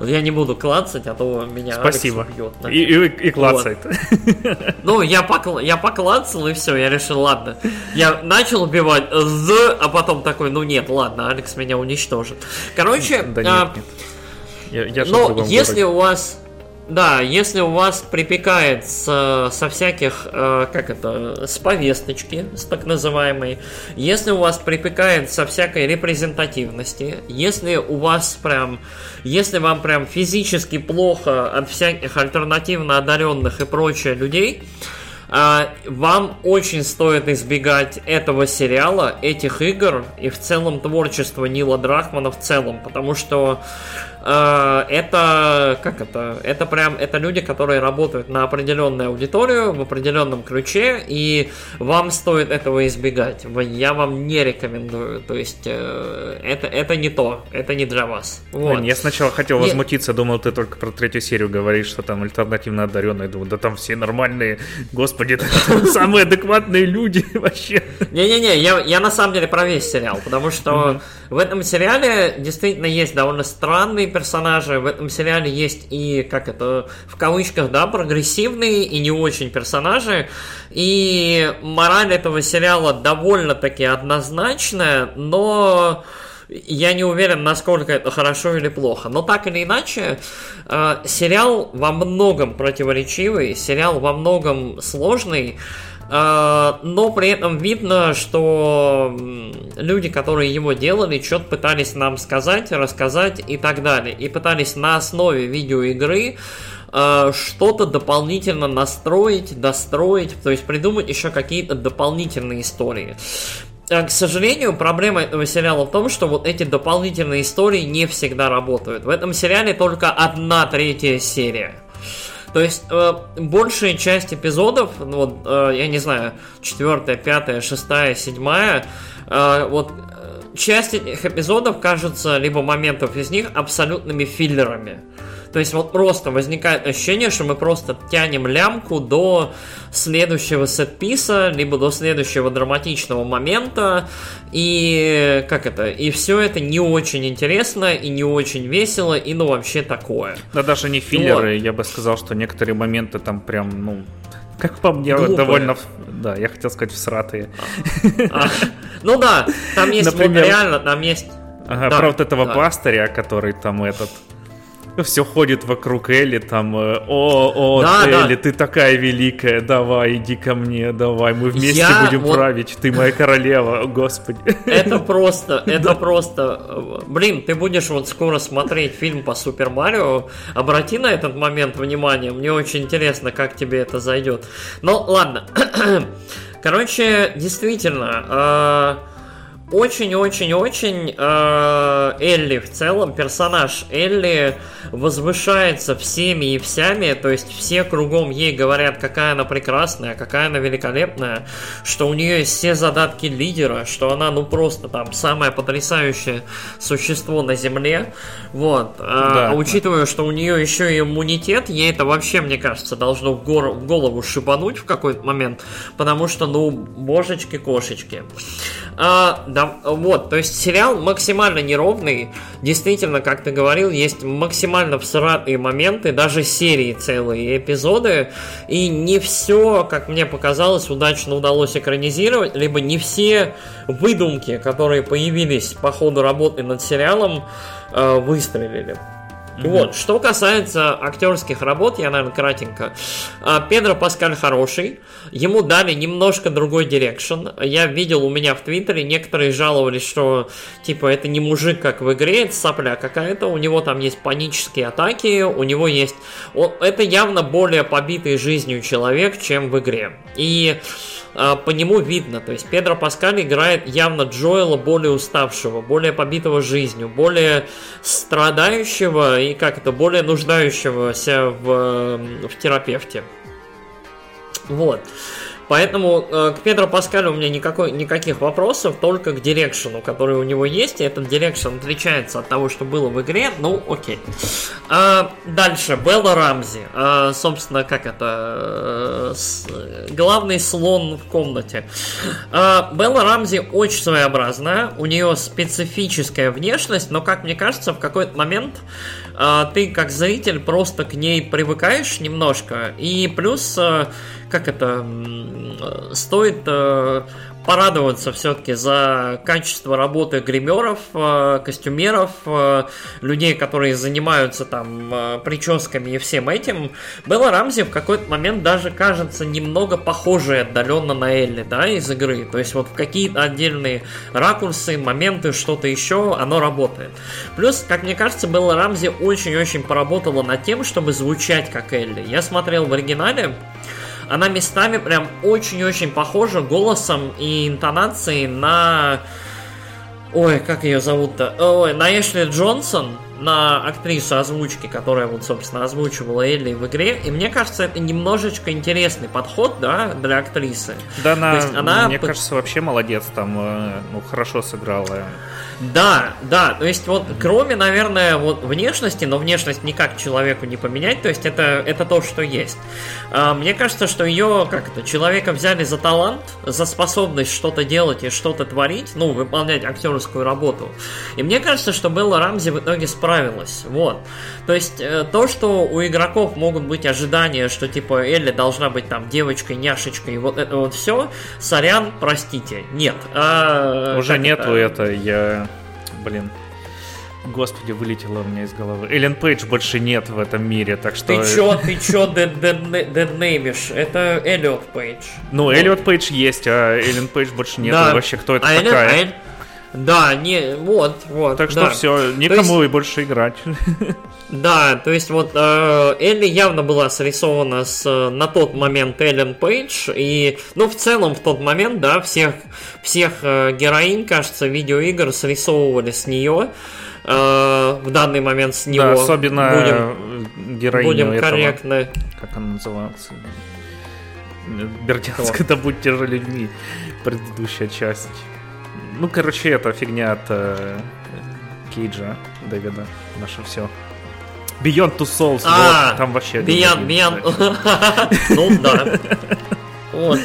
Я не буду клацать, а то меня Спасибо. Убьет. И, и, и клацает. Вот. Ну, я, покл... я поклацал, и все, я решил, ладно. Я начал убивать з, а потом такой, ну нет, ладно, Алекс меня уничтожит. Короче, да нет, а... нет. Я, я но если у вас да, если у вас припекает с, со всяких, э, как это, с повесточки, с так называемой, если у вас припекает со всякой репрезентативности, если у вас прям, если вам прям физически плохо от всяких альтернативно одаренных и прочее людей, э, вам очень стоит избегать этого сериала, этих игр и в целом творчества Нила Драхмана в целом, потому что это, как это, это прям, это люди, которые работают на определенную аудиторию в определенном ключе, и вам стоит этого избегать. Я вам не рекомендую, то есть э, это, это не то, это не для вас. Вот. Я сначала хотел возмутиться, думал, ты только про третью серию говоришь, что там альтернативно одаренные, думаю, да там все нормальные, господи, [LAUGHS] самые адекватные люди [LAUGHS] вообще. Не-не-не, я, я на самом деле про весь сериал, потому что в этом сериале действительно есть довольно странный персонажи. В этом сериале есть и, как это, в кавычках, да, прогрессивные и не очень персонажи. И мораль этого сериала довольно-таки однозначная, но я не уверен, насколько это хорошо или плохо. Но так или иначе, э, сериал во многом противоречивый, сериал во многом сложный. А, но при этом видно, что люди, которые его делали, что-то пытались нам сказать, рассказать и так далее. И пытались на основе видеоигры а, что-то дополнительно настроить, достроить, то есть придумать еще какие-то дополнительные истории. А, к сожалению, проблема этого сериала в том, что вот эти дополнительные истории не всегда работают. В этом сериале только одна третья серия. То есть э, большая часть эпизодов, ну вот, э, я не знаю, четвертая, пятая, шестая, седьмая, э, вот э, часть этих эпизодов кажется, либо моментов из них абсолютными филлерами. То есть вот просто возникает ощущение, что мы просто тянем лямку до следующего сетписа, либо до следующего драматичного момента, и как это, и все это не очень интересно, и не очень весело, и ну вообще такое. Да даже не филлеры, вот. я бы сказал, что некоторые моменты там прям, ну, как по мне, Глупые. довольно... Да, я хотел сказать всратые. А, а, ну да, там есть Например, вот реально, там есть... Ага, да, про вот этого да. пастыря, который там этот все ходит вокруг Элли, там, э, о, о, да, Элли, да. ты такая великая, давай, иди ко мне, давай, мы вместе Я будем вот... править, ты моя королева, господи. Это [LAUGHS] просто, это просто, блин, ты будешь вот скоро смотреть фильм по Супер Марио, обрати на этот момент внимание, мне очень интересно, как тебе это зайдет. Ну, ладно, [CLEARS THROAT] короче, действительно, э очень-очень-очень э, Элли в целом, персонаж Элли возвышается всеми и всеми, то есть все кругом ей говорят, какая она прекрасная, какая она великолепная, что у нее есть все задатки лидера, что она ну просто там самое потрясающее существо на Земле, вот. А, да. А учитывая, что у нее еще и иммунитет, ей это вообще, мне кажется, должно в, гор- в голову шибануть в какой-то момент, потому что, ну, божечки-кошечки. А, да, вот, то есть сериал максимально неровный. Действительно, как ты говорил, есть максимально всратые моменты, даже серии целые эпизоды. И не все, как мне показалось, удачно удалось экранизировать, либо не все выдумки, которые появились по ходу работы над сериалом, э, выстрелили. Mm-hmm. Вот, что касается актерских работ, я, наверное, кратенько. А, Педро Паскаль хороший, ему дали немножко другой direction. Я видел у меня в Твиттере, некоторые жаловались, что, типа, это не мужик, как в игре, это сопля какая-то, у него там есть панические атаки, у него есть... Это явно более побитый жизнью человек, чем в игре. И по нему видно. То есть Педро Паскаль играет явно Джоэла более уставшего, более побитого жизнью, более страдающего и как это, более нуждающегося в, в терапевте. Вот. Поэтому э, к Педро Паскалю у меня никакой, никаких вопросов, только к direction у, который у него есть. И этот direction отличается от того, что было в игре. Ну, окей. А, дальше, Белла Рамзи. А, собственно, как это? Э, с, главный слон в комнате. А, Белла Рамзи очень своеобразная. У нее специфическая внешность, но, как мне кажется, в какой-то момент ты, как зритель, просто к ней привыкаешь немножко. И плюс... А, как это, стоит э, порадоваться все-таки за качество работы гримеров, э, костюмеров, э, людей, которые занимаются там прическами и всем этим. Белла Рамзи в какой-то момент даже кажется немного похожей отдаленно на Элли, да, из игры. То есть вот в какие-то отдельные ракурсы, моменты, что-то еще, оно работает. Плюс, как мне кажется, Белла Рамзи очень-очень поработала над тем, чтобы звучать как Элли. Я смотрел в оригинале, она местами прям очень-очень похожа голосом и интонацией на... Ой, как ее зовут-то? Ой, на Эшли Джонсон, на актрису озвучки, которая вот, собственно, озвучивала Элли в игре. И мне кажется, это немножечко интересный подход, да, для актрисы. Да, она, она мне кажется, вообще молодец там, э, ну, хорошо сыграла. Да, да, то есть вот кроме, наверное, вот внешности, но внешность никак человеку не поменять, то есть это, это то, что есть. А, мне кажется, что ее, как это, человека взяли за талант, за способность что-то делать и что-то творить, ну, выполнять актерскую работу. И мне кажется, что Белла Рамзи в итоге справилась, вот. То есть э, то, что у игроков могут быть ожидания, что типа Элли должна быть там девочкой, няшечкой, вот это вот все, сорян, простите, нет. А, Уже нету это, это я блин. Господи, вылетело у меня из головы. Эллен Пейдж больше нет в этом мире, так что... Ты чё, ты чё деднеймишь? Это Эллиот Пейдж. Ну, Эллиот Пейдж есть, а Эллен Пейдж больше нет. Вообще, кто это а такая? Да, не, вот, вот. Так что да. все, никому есть... и больше играть. [LAUGHS] Да, то есть вот э, Элли явно была срисована с на тот момент Эллен Пейдж, и, ну, в целом в тот момент, да, всех, всех э, героинь, кажется, видеоигр срисовывали с нее. Э, в данный момент с него. Да, особенно будем, героиню Будем этого, корректны. Как она называется? Бердянск, это будьте же людьми. Предыдущая часть. Ну, короче, это фигня от э, Кейджа Дэвида. Наше все. Beyond Two Souls, а, вот, там вообще... Beyond, Beyond... [LAUGHS] Ну, да. [LAUGHS] Вот.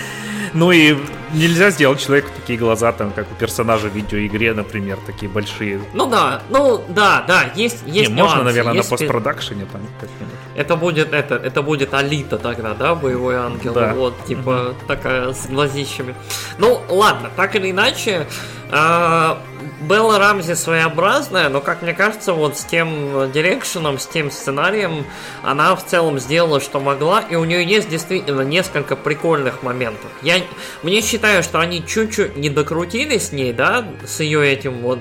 Ну и нельзя сделать человеку такие глаза, там, как у персонажа в видеоигре, например, такие большие. Ну да, ну да, да, есть, есть Не, нюансы, можно, наверное, есть... на постпродакшене там как-нибудь. Это будет это, это будет Алита тогда, да, боевой ангел, да. вот, типа mm-hmm. такая с глазищами. Ну ладно, так или иначе, а, Белла Рамзи своеобразная, но, как мне кажется, вот с тем дирекшеном, с тем сценарием она в целом сделала, что могла, и у нее есть действительно несколько прикольных моментов. Я мне считаю, что они чуть-чуть не докрутили с ней, да, с ее этим вот,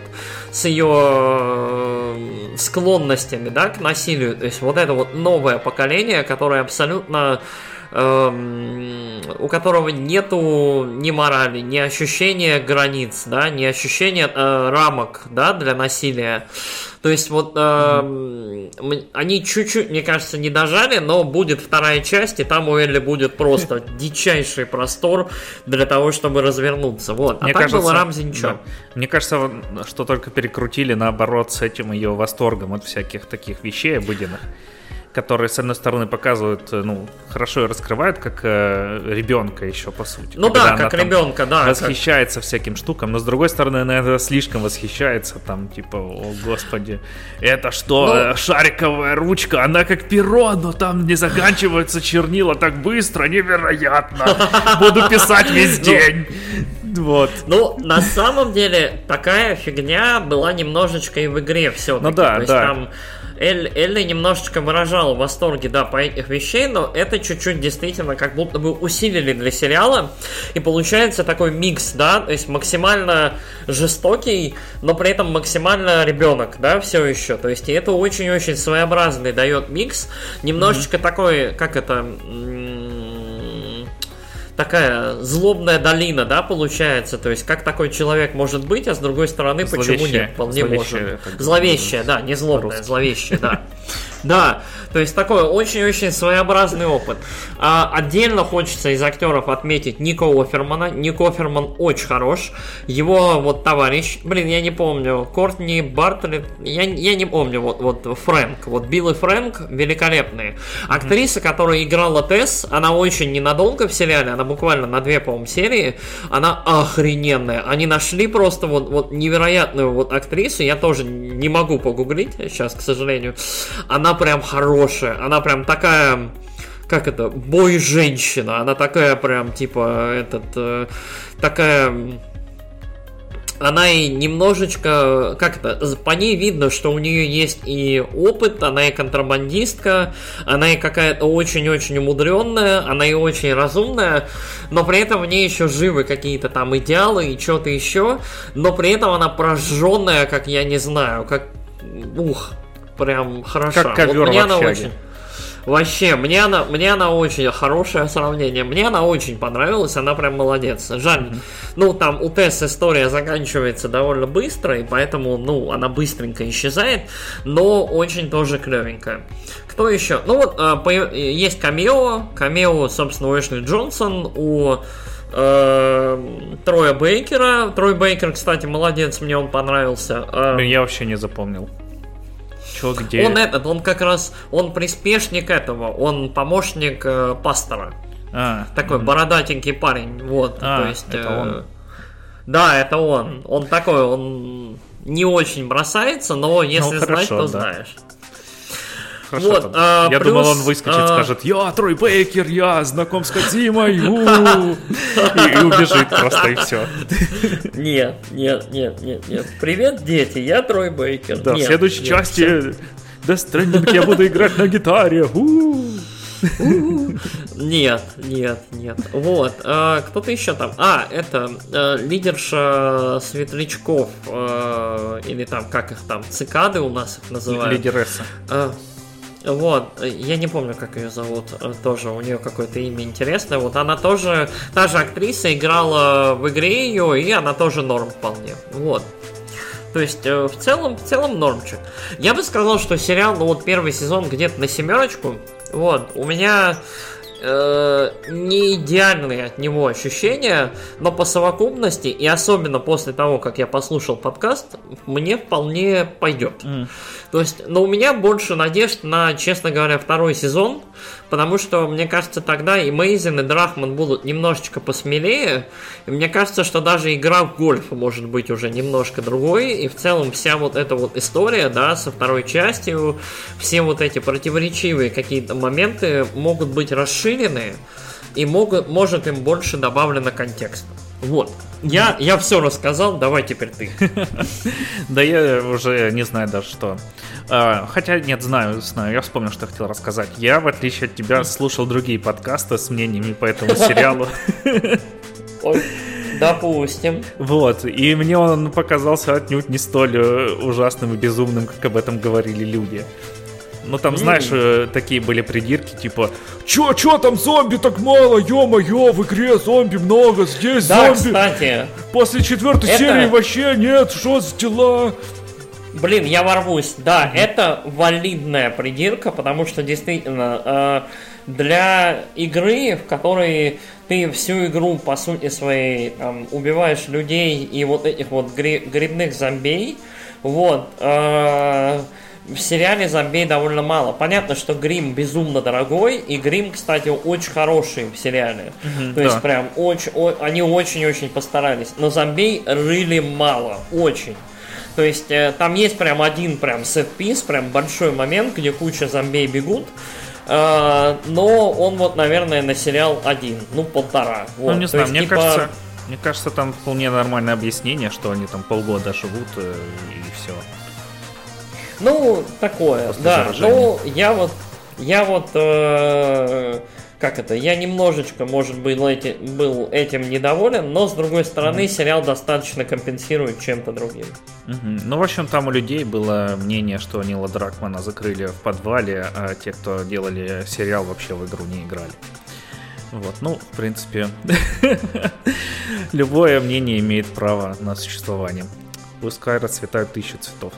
с ее э, склонностями, да, к насилию. То есть вот это вот новое поколение, которое абсолютно у которого нету ни морали, ни ощущения границ, да, ни ощущения э, рамок, да, для насилия. То есть вот э, mm-hmm. они чуть-чуть, мне кажется, не дожали, но будет вторая часть, и там у Элли будет просто [LAUGHS] дичайший простор для того, чтобы развернуться. Вот. А мне так кажется, было Рамзи ничего. Да. Мне кажется, что только перекрутили наоборот с этим ее восторгом от всяких таких вещей обыденных которые, с одной стороны, показывают, э, ну, хорошо и раскрывают, как э, ребенка еще, по сути. Ну да, как ребенка, да. Восхищается как... всяким штукам, но с другой стороны, наверное, слишком восхищается, там, типа, о, господи, это что, ну... Э, шариковая ручка, она как перо, но там не заканчиваются чернила так быстро, невероятно. Буду писать весь ну, день. Вот. Ну, на самом деле, такая фигня была немножечко и в игре все-таки. Ну да, да. Там Эль, Элли немножечко выражала в восторге, да, по этих вещей, но это чуть-чуть действительно как будто бы усилили для сериала, и получается такой микс, да, то есть максимально жестокий, но при этом максимально ребенок, да, все еще, то есть и это очень-очень своеобразный дает микс, немножечко mm-hmm. такой, как это такая злобная долина, да, получается. То есть, как такой человек может быть, а с другой стороны, зловещая, почему нет? Вполне зловещая, может. Зловещая, да, не злобная, зловещая, да. [LAUGHS] Да, то есть такой очень-очень своеобразный опыт. А, отдельно хочется из актеров отметить Нико Офермана. Ник Оферман очень хорош. Его вот товарищ, блин, я не помню, Кортни Бартлетт, я, я не помню, вот, вот Фрэнк, вот Билл и Фрэнк великолепные. Актриса, которая играла Тесс, она очень ненадолго в сериале, она буквально на две, по-моему, серии, она охрененная. Они нашли просто вот, вот невероятную вот актрису, я тоже не могу погуглить сейчас, к сожалению. Она прям хорошая, она прям такая как это, бой-женщина, она такая прям, типа, этот, э, такая она и немножечко, как это, по ней видно, что у нее есть и опыт, она и контрабандистка, она и какая-то очень-очень умудренная, она и очень разумная, но при этом в ней еще живы какие-то там идеалы и что-то еще, но при этом она прожженная, как я не знаю, как, ух, прям хороша. Как ковер вот мне она очень Вообще, мне она, мне она очень хорошее сравнение. Мне она очень понравилась, она прям молодец. Жаль, mm-hmm. ну там у Тесс история заканчивается довольно быстро, и поэтому, ну, она быстренько исчезает, но очень тоже клевенькая. Кто еще? Ну вот, э, есть камео, камео, собственно, у Эшли Джонсон, у э, Троя Бейкера. Трой Бейкер, кстати, молодец, мне он понравился. Э, Я вообще не запомнил. Чё, где? Он этот, он как раз, он приспешник этого, он помощник э, пастора. А, такой угу. бородатенький парень, вот, а, то есть... Это э, он. Да, это он. Он такой, он не очень бросается, но если ну, хорошо, знать, то да. знаешь. Хорошо, вот, а, я плюс, думал, он выскочит, а... скажет, я Трой Бейкер, я знаком с Кадимой, [LAUGHS] и, и убежит просто, и все. Нет, нет, нет, нет, нет. Привет, дети, я Трой Бейкер. Да, в следующей части да странник я буду играть на гитаре. Нет, нет, нет. Вот. А, кто-то еще там. А, это а, лидерша светлячков. А, или там, как их там, цикады у нас их называют. Лидересса. Вот, я не помню, как ее зовут, э, тоже у нее какое-то имя интересное. Вот она тоже, та же актриса играла в игре ее, и она тоже норм вполне. Вот. То есть, э, в целом, в целом нормчик. Я бы сказал, что сериал, ну вот первый сезон где-то на семерочку. Вот, у меня э, не идеальные от него ощущения, но по совокупности, и особенно после того, как я послушал подкаст, мне вполне пойдет. Mm. То есть, но у меня больше надежд на, честно говоря, второй сезон, потому что, мне кажется, тогда и Мейзен, и Драхман будут немножечко посмелее, и мне кажется, что даже игра в гольф может быть уже немножко другой, и в целом вся вот эта вот история, да, со второй частью, все вот эти противоречивые какие-то моменты могут быть расширены, и могут, может им больше добавлено контекста. Вот. Я, я все рассказал, давай теперь ты. [LAUGHS] Да я уже не знаю даже что. А, хотя нет, знаю, знаю, я вспомнил, что хотел рассказать. Я, в отличие от тебя, слушал другие подкасты с мнениями по этому [LAUGHS] сериалу. Допустим. Вот, и мне он показался отнюдь не столь э, ужасным и безумным, как об этом говорили люди. Ну там, знаешь, mm. такие были придирки, типа, чё, чё там зомби так мало, ё-моё, в игре зомби много, здесь да, зомби. кстати. После четвертой это... серии вообще нет, что за дела? Блин, я ворвусь. Да, это валидная придирка, потому что действительно э, для игры, в которой ты всю игру, по сути своей, там, убиваешь людей и вот этих вот грибных зомбей, вот, э, в сериале зомбей довольно мало. Понятно, что грим безумно дорогой, и грим, кстати, очень хороший в сериале. Mm-hmm, То да. есть прям очень, о, они очень-очень постарались. Но зомбей рыли мало, очень. То есть э, там есть прям один прям сет-пис, прям большой момент, где куча зомбей бегут. Э, но он вот, наверное, на сериал один, ну полтора. Вот. Ну не знаю, есть, мне типа... кажется, мне кажется, там вполне нормальное объяснение, что они там полгода живут э, и все. Ну, такое, После да. Заражения. Ну, я вот, я вот, э, как это, я немножечко, может быть, эти, был этим недоволен, но, с другой стороны, mm-hmm. сериал достаточно компенсирует чем-то другим. Mm-hmm. Ну, в общем, там у людей было мнение, что Нила Дракмана закрыли в подвале, а те, кто делали сериал, вообще в игру не играли. Вот, ну, в принципе, [LAUGHS] любое мнение имеет право на существование. Пускай расцветают тысячи цветов.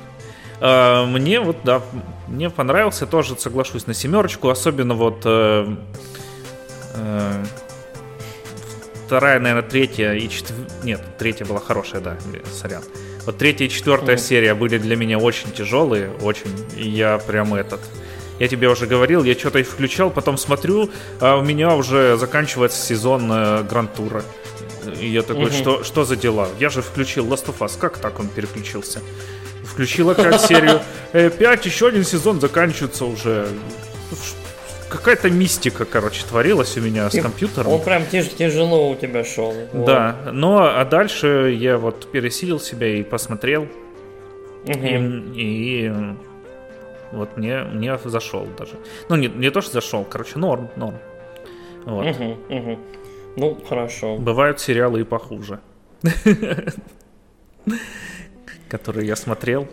А, мне вот, да, мне понравился тоже, соглашусь, на семерочку. Особенно вот э, э, вторая, наверное, третья и четвертая... Нет, третья была хорошая, да, сорян. Вот третья и четвертая mm. серия были для меня очень тяжелые, очень. И я прям этот... Я тебе уже говорил, я что-то включал, потом смотрю, а у меня уже заканчивается сезон э, Гранд-тура. И я такой, угу. что, что за дела? Я же включил Last of Us, как так он переключился? Включил опять серию 5, э, еще один сезон заканчивается уже. Какая-то мистика, короче, творилась у меня с компьютером. Он прям тяж тяжело у тебя шел. Вот. Да, но а дальше я вот пересилил себя и посмотрел. Угу. И, и вот мне, мне зашел даже. Ну, не, не то, что зашел, короче, норм, норм. Вот. Угу, угу. Ну, хорошо. Бывают сериалы и похуже. [LAUGHS] Которые я смотрел.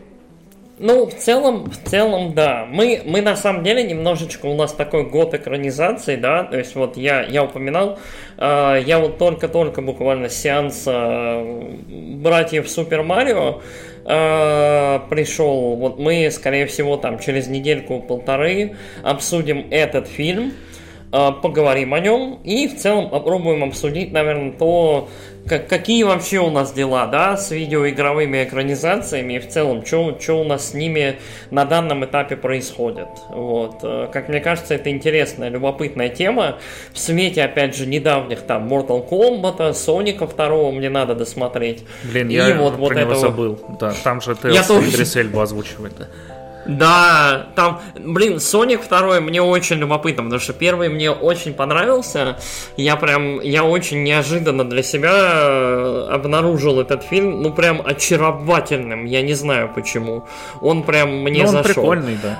Ну, в целом, в целом, да. Мы, мы на самом деле немножечко у нас такой год экранизации, да. То есть вот я, я упоминал, э, я вот только-только буквально с сеанса э, братьев Супер Марио э, пришел. Вот мы, скорее всего, там через недельку-полторы обсудим этот фильм, поговорим о нем и в целом попробуем обсудить, наверное, то, как, какие вообще у нас дела, да, с видеоигровыми экранизациями и в целом, что у нас с ними на данном этапе происходит. Вот. Э, как мне кажется, это интересная, любопытная тема. В свете, опять же, недавних там Mortal Kombat, Соника второго мне надо досмотреть. Блин, и я вот, про вот него этого... забыл. Да, там же Тейлс Идрис Эльба озвучивает. Да, там, блин, Соник второй мне очень любопытно, потому что первый мне очень понравился. Я прям, я очень неожиданно для себя э, обнаружил этот фильм, ну прям очаровательным, я не знаю почему. Он прям мне ну, он зашел. прикольный, да.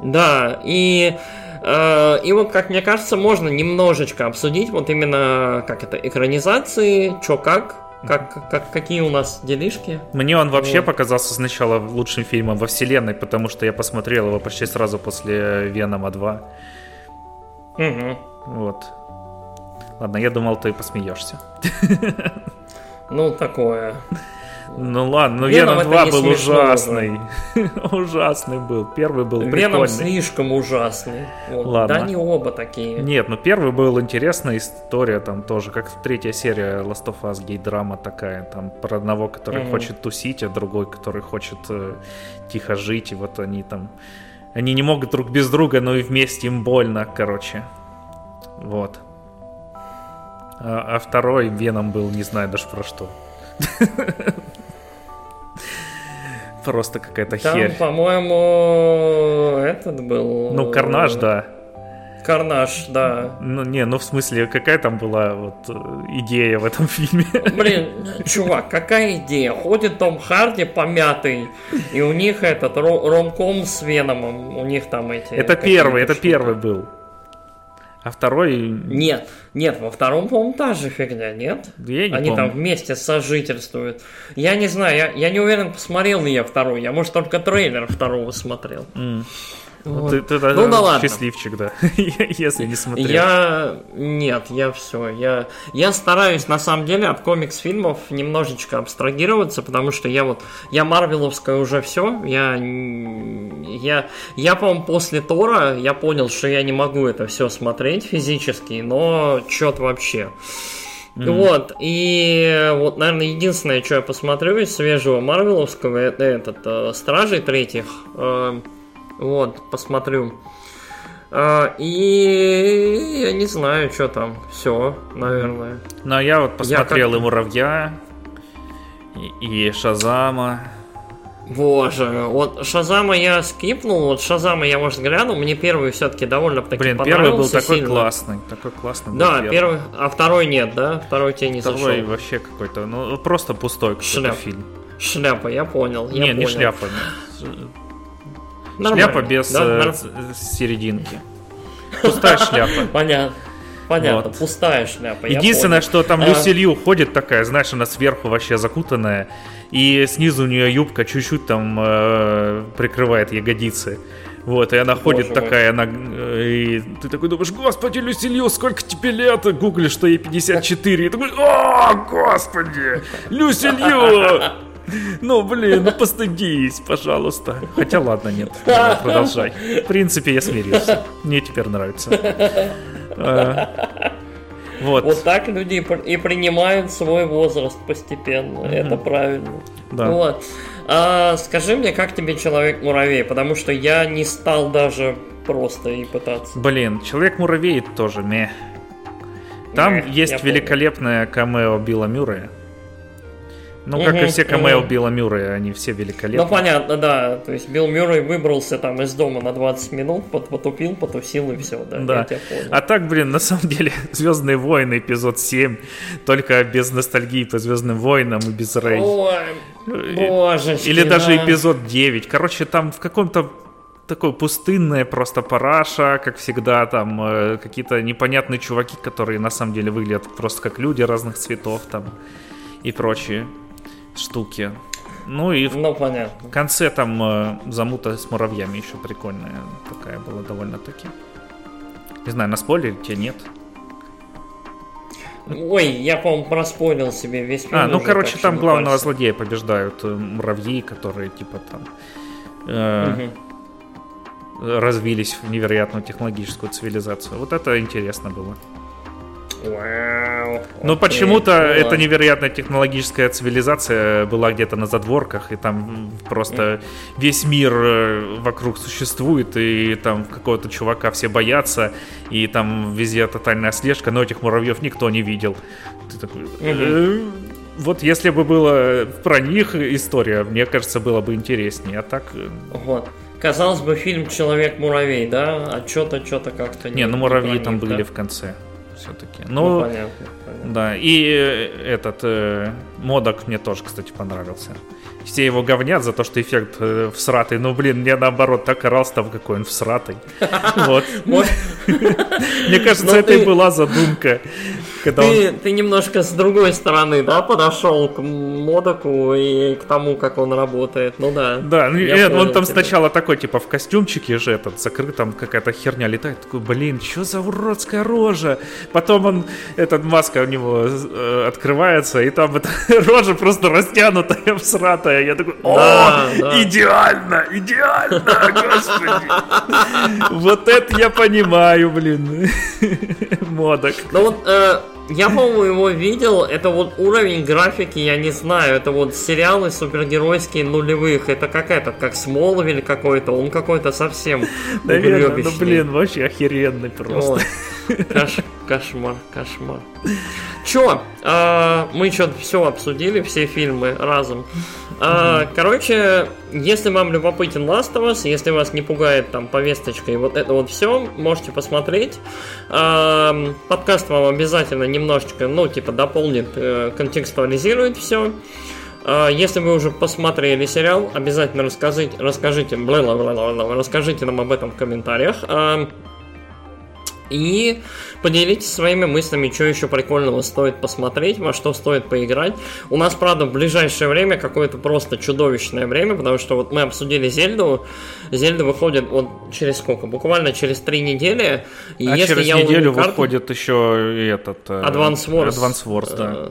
Да, и э, и вот, как мне кажется, можно немножечко обсудить вот именно, как это, экранизации, чё как, как, как, какие у нас делишки? Мне он вообще вот. показался сначала лучшим фильмом во вселенной, потому что я посмотрел его почти сразу после Венома 2. Угу. Вот. Ладно, я думал, ты посмеешься. Ну, такое. Ну ладно, но Веном, Веном 2 был ужасный. [LAUGHS] ужасный был. Первый был прикольный. Веном слишком ужасный. Вот. Ладно. Да, не оба такие. Нет, ну первый был интересная история, там тоже, как третья серия Last of Us, гей-драма такая, там про одного, который mm-hmm. хочет тусить, а другой, который хочет э, тихо жить, и вот они там... Они не могут друг без друга, но и вместе им больно, короче. Вот. А, а второй Веном был, не знаю даже про что. [LAUGHS] Просто какая-то Там, херь. по-моему, этот был... Ну, Карнаж, да. Карнаж, да. Ну, не, ну в смысле, какая там была вот э, идея в этом [LAUGHS] фильме? Блин, чувак, какая идея? Ходит Том Харди помятый, и у них этот ромком с Веномом, у них там эти... Это первый, это первый был. А второй... Нет, нет, во втором, по-моему, та же фигня, нет? Я не Они помню. там вместе сожительствуют. Я не знаю, я, я не уверен, посмотрел ли я второй. Я, может, только трейлер второго смотрел. Mm. Вот. Ты, ты ну да ладно. Счастливчик, да. [LAUGHS] Если не смотрел. Я нет, я все. Я, я стараюсь на самом деле от комикс-фильмов немножечко абстрагироваться, потому что я вот я Марвеловская уже все. Я я я по-моему после Тора я понял, что я не могу это все смотреть физически, но чет вообще. Mm. Вот, и вот, наверное, единственное, что я посмотрю из свежего Марвеловского, это этот э, Стражей третьих. Э, вот, посмотрю. А, и я не знаю, что там. Все, наверное. Ну, а я вот посмотрел я как... и Муравья, и, и Шазама. Боже, вот Шазама я скипнул, вот Шазама я, может, глянул, мне первый все-таки довольно таки Блин, первый был такой сильно. классный, такой классный Да, первый. первый, а второй нет, да? Второй тебе не второй зашел. Второй вообще какой-то, ну, просто пустой какой-то Шляп. фильм. Шляпа, я понял. Я не, понял. не шляпа. [LAUGHS] Нормально. Шляпа без да? э, серединки. Пустая шляпа. [LAUGHS] Понятно. Понятно, вот. пустая шляпа. Единственное, что там а... Люси Лью ходит такая, знаешь, она сверху вообще закутанная, и снизу у нее юбка чуть-чуть там э, прикрывает ягодицы. Вот, и она ходит Боже такая, мой. она, э, и ты такой думаешь, господи, Люси Лью, сколько тебе лет? Гуглишь, что ей 54, и такой, о, господи, Люси Лью! Ну, блин, ну постыдись, пожалуйста. Хотя ладно, нет, продолжай. В принципе, я смирился. Мне теперь нравится. А, вот. Вот так люди и принимают свой возраст постепенно. Mm-hmm. Это правильно. Да. Вот. А, скажи мне, как тебе человек-муравей? Потому что я не стал даже просто и пытаться. Блин, человек-муравей тоже ме. Там Эх, есть великолепная камео Билла Мюррея. Ну, как и все камео Билла Мюррея, они все великолепны. Ну, понятно, да. То есть Билл Мюррей выбрался там из дома на 20 минут, потупил, потусил и все, да. Да. А так, блин, на самом деле, [LAUGHS] Звездные войны, эпизод 7, только без ностальгии по Звездным войнам и без Рэй. Ой, боже. Или да. даже эпизод 9. Короче, там в каком-то такой пустынная просто параша, как всегда, там э, какие-то непонятные чуваки, которые на самом деле выглядят просто как люди разных цветов там и прочее штуки. Ну и в ну, понятно. конце там э, замута с муравьями еще прикольная такая была довольно-таки. Не знаю, на спойлере тебе нет? Ой, я, по-моему, проспорил себе весь фильм. А, ну, уже, короче, там главного кажется. злодея побеждают э, муравьи, которые, типа, там... Э, угу. развились в невероятную технологическую цивилизацию. Вот это интересно было. Вау. Но почему-то ну, эта невероятная технологическая цивилизация была где-то на задворках, и там просто весь мир э, вокруг существует, и там какого-то чувака все боятся, и там везде тотальная слежка, но этих муравьев никто не видел. Ты такой... «Э, вот если бы было про них история, мне кажется, было бы интереснее, а так... Э, вот. Казалось бы, фильм Человек-муравей, да? А что-то, что-то как-то не. Не, ну муравьи там были в конце все-таки. Ну, ну понятно, понятно. Да, и э, этот э, модок мне тоже, кстати, понравился. Все его говнят за то, что эффект э, всратый. Ну, блин, мне наоборот так орал там, какой он всратый. [LAUGHS] Вот. [LAUGHS] Мне кажется, это и была задумка. Ты, немножко с другой стороны, да, подошел к модоку и к тому, как он работает. Ну да. Да, ну, он там сначала такой, типа, в костюмчике же этот закрыт, там какая-то херня летает. Такой, блин, что за уродская рожа? Потом он, этот маска у него э, открывается, и там эта [LAUGHS] рожа просто растянутая, всратая. Я такой, о, да, да. идеально, идеально, [LAUGHS] господи. Вот это я понимаю, блин. Модок. Ну вот, э, я, по-моему, его видел. Это вот уровень графики, я не знаю. Это вот сериалы супергеройские нулевых. Это как этот, как Смолвиль какой-то. Он какой-то совсем Наверное, ну блин, вообще охеренный просто. Кош, кошмар, кошмар. Чё? А, мы что-то все обсудили, все фильмы разом. А, короче, если вам любопытен Last of Us, если вас не пугает там повесточка и вот это вот все, можете посмотреть. А, подкаст вам обязательно немножечко, ну, типа, дополнит, э, контекстуализирует все. А, если вы уже посмотрели сериал, обязательно расскажите, расскажите, расскажите нам об этом в комментариях. И поделитесь своими мыслями, что еще прикольного стоит посмотреть, во что стоит поиграть. У нас, правда, в ближайшее время какое-то просто чудовищное время, потому что вот мы обсудили Зельду. Зельда выходит вот через сколько? Буквально через три недели. И а если через я неделю карту... выходит еще и этот... Э, Advance Wars. Advance Wars, да. Э,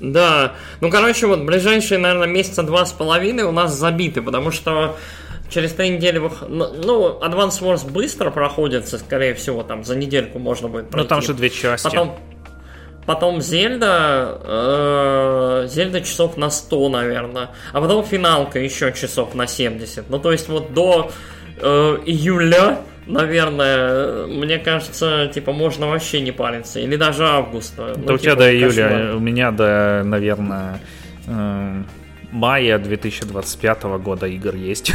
да, ну короче, вот ближайшие, наверное, месяца два с половиной у нас забиты, потому что Через три недели вых... Ну, Advance Wars быстро проходится, скорее всего, там за недельку можно будет пройти. Ну, там же две части. Потом, потом Зельда, э, Зельда часов на 100, наверное. А потом финалка еще часов на 70. Ну, то есть вот до э, июля, наверное, мне кажется, типа, можно вообще не париться. Или даже августа. Да ну, у тебя типа, до июля, кошмар. у меня до, наверное... Э мая 2025 года игр есть.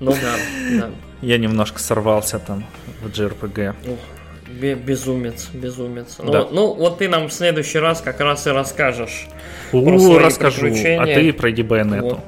Ну да, да. Я немножко сорвался там в JRPG. Безумец, безумец. Ну, да. ну, вот ты нам в следующий раз как раз и расскажешь. У, расскажу. А ты пройди Байонету.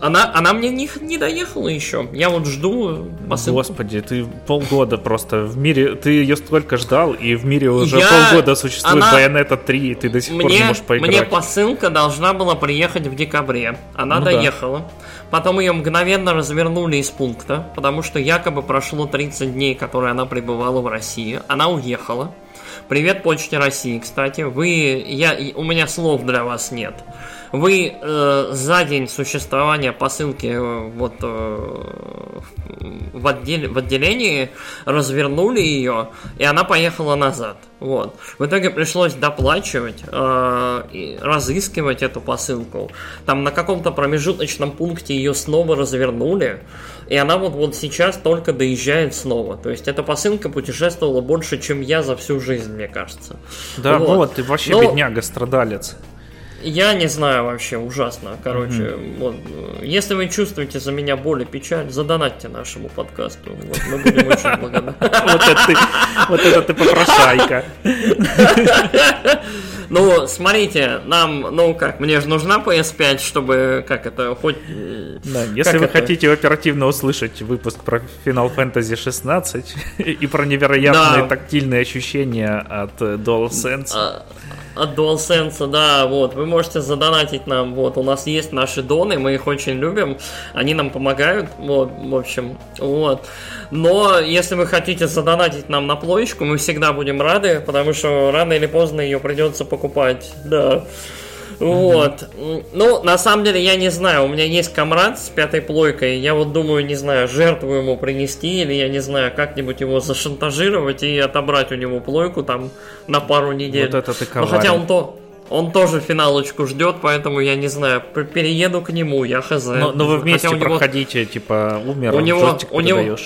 Она, она мне не, не доехала еще. Я вот жду посылку. Господи, ты полгода просто в мире... Ты ее столько ждал, и в мире уже я... полгода существует она... Bayonetta 3, и ты до сих мне, пор не можешь поиграть. Мне посылка должна была приехать в декабре. Она ну доехала. Да. Потом ее мгновенно развернули из пункта, потому что якобы прошло 30 дней, которые она пребывала в России. Она уехала. Привет Почте России, кстати. Вы, я, у меня слов для вас нет. Вы э, за день существования посылки э, вот э, в, отдел, в отделении развернули ее, и она поехала назад. Вот. В итоге пришлось доплачивать, э, и разыскивать эту посылку. Там на каком-то промежуточном пункте ее снова развернули, и она вот, вот сейчас только доезжает снова. То есть эта посылка путешествовала больше, чем я за всю жизнь, мне кажется. Да, вот, вот ты вообще Но... бедняга, страдалец. Я не знаю вообще, ужасно. Короче, mm-hmm. вот, если вы чувствуете за меня боль и печаль, задонатьте нашему подкасту. Вот, мы будем очень благодарны. [LAUGHS] Вот это ты попрошайка. [LAUGHS] Ну, смотрите, нам, ну как, мне же нужна PS5, чтобы, как это, хоть... Да, если вы это? хотите оперативно услышать выпуск про Final Fantasy 16 [LAUGHS] и про невероятные да. тактильные ощущения от DualSense... А, от DualSense, да, вот, вы можете задонатить нам, вот, у нас есть наши доны, мы их очень любим, они нам помогают, вот, в общем, вот. Но если вы хотите задонатить нам на плоечку, мы всегда будем рады, потому что рано или поздно ее придется покупать, да. Вот. Ну, на самом деле, я не знаю. У меня есть комрад с пятой плойкой. Я вот думаю, не знаю, жертву ему принести или, я не знаю, как-нибудь его зашантажировать и отобрать у него плойку там на пару недель. Вот это ты Но хотя он то... Он тоже финалочку ждет, поэтому я не знаю, перееду к нему, я хз. Но, но вы вместе Хотя проходите, него... типа, умер, у него, у него,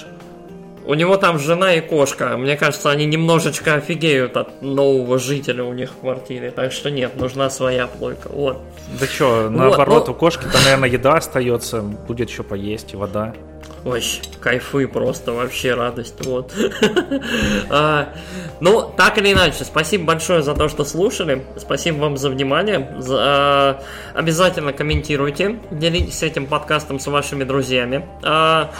у него там жена и кошка. Мне кажется, они немножечко офигеют от нового жителя у них в квартире. Так что нет, нужна своя плойка. Вот. Да что, наоборот, ну... у кошки-то, наверное, еда остается, будет еще поесть, и вода. Ой, кайфы просто, вообще радость, вот. [LAUGHS] а, ну, так или иначе, спасибо большое за то, что слушали, спасибо вам за внимание, а, обязательно комментируйте, делитесь этим подкастом с вашими друзьями, а,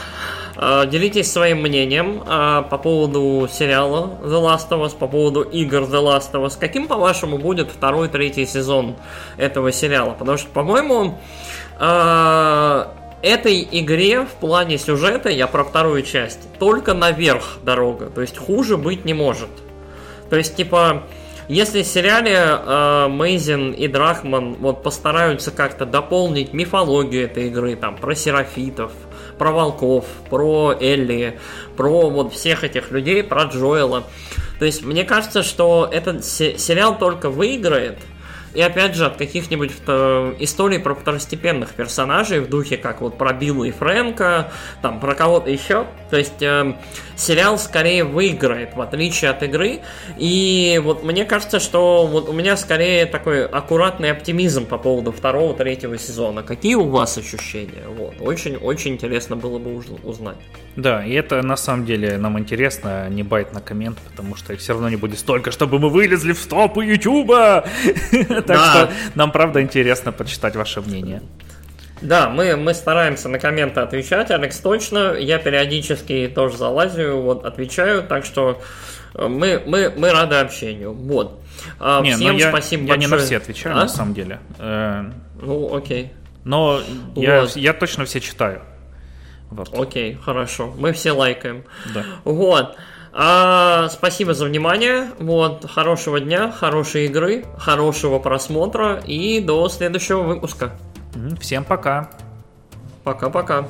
делитесь своим мнением а, по поводу сериала The Last of Us, по поводу игр The Last of Us, каким, по-вашему, будет второй, третий сезон этого сериала, потому что, по-моему, а, этой игре в плане сюжета, я про вторую часть, только наверх дорога. То есть хуже быть не может. То есть, типа, если в сериале э, Мейзин и Драхман вот постараются как-то дополнить мифологию этой игры, там, про серафитов, про волков, про Элли, про вот всех этих людей, про Джоэла. То есть, мне кажется, что этот сериал только выиграет – и опять же, от каких-нибудь э, историй про второстепенных персонажей в духе, как вот про Билла и Фрэнка, там про кого-то еще. То есть э, сериал скорее выиграет, в отличие от игры. И вот мне кажется, что вот у меня скорее такой аккуратный оптимизм по поводу второго, третьего сезона. Какие у вас ощущения? Вот. Очень, очень интересно было бы узнать. Да, и это на самом деле нам интересно, не байт на коммент, потому что их все равно не будет столько, чтобы мы вылезли в стопы Ютуба. [LAUGHS] Так что нам правда интересно почитать ваше мнение. Да, мы, мы стараемся на комменты отвечать, Алекс точно. Я периодически тоже залазю, вот, отвечаю, так что э, мы, мы, мы рады общению. Вот. А, не, Всем я, спасибо я большое. не на все отвечаю, а? на самом деле. Э, ну, окей. Но вот. я, я точно все читаю. Вот. Окей, хорошо. Мы все лайкаем. Да. Вот. А, спасибо за внимание. Вот, хорошего дня, хорошей игры, хорошего просмотра и до следующего выпуска. Всем пока. Пока-пока.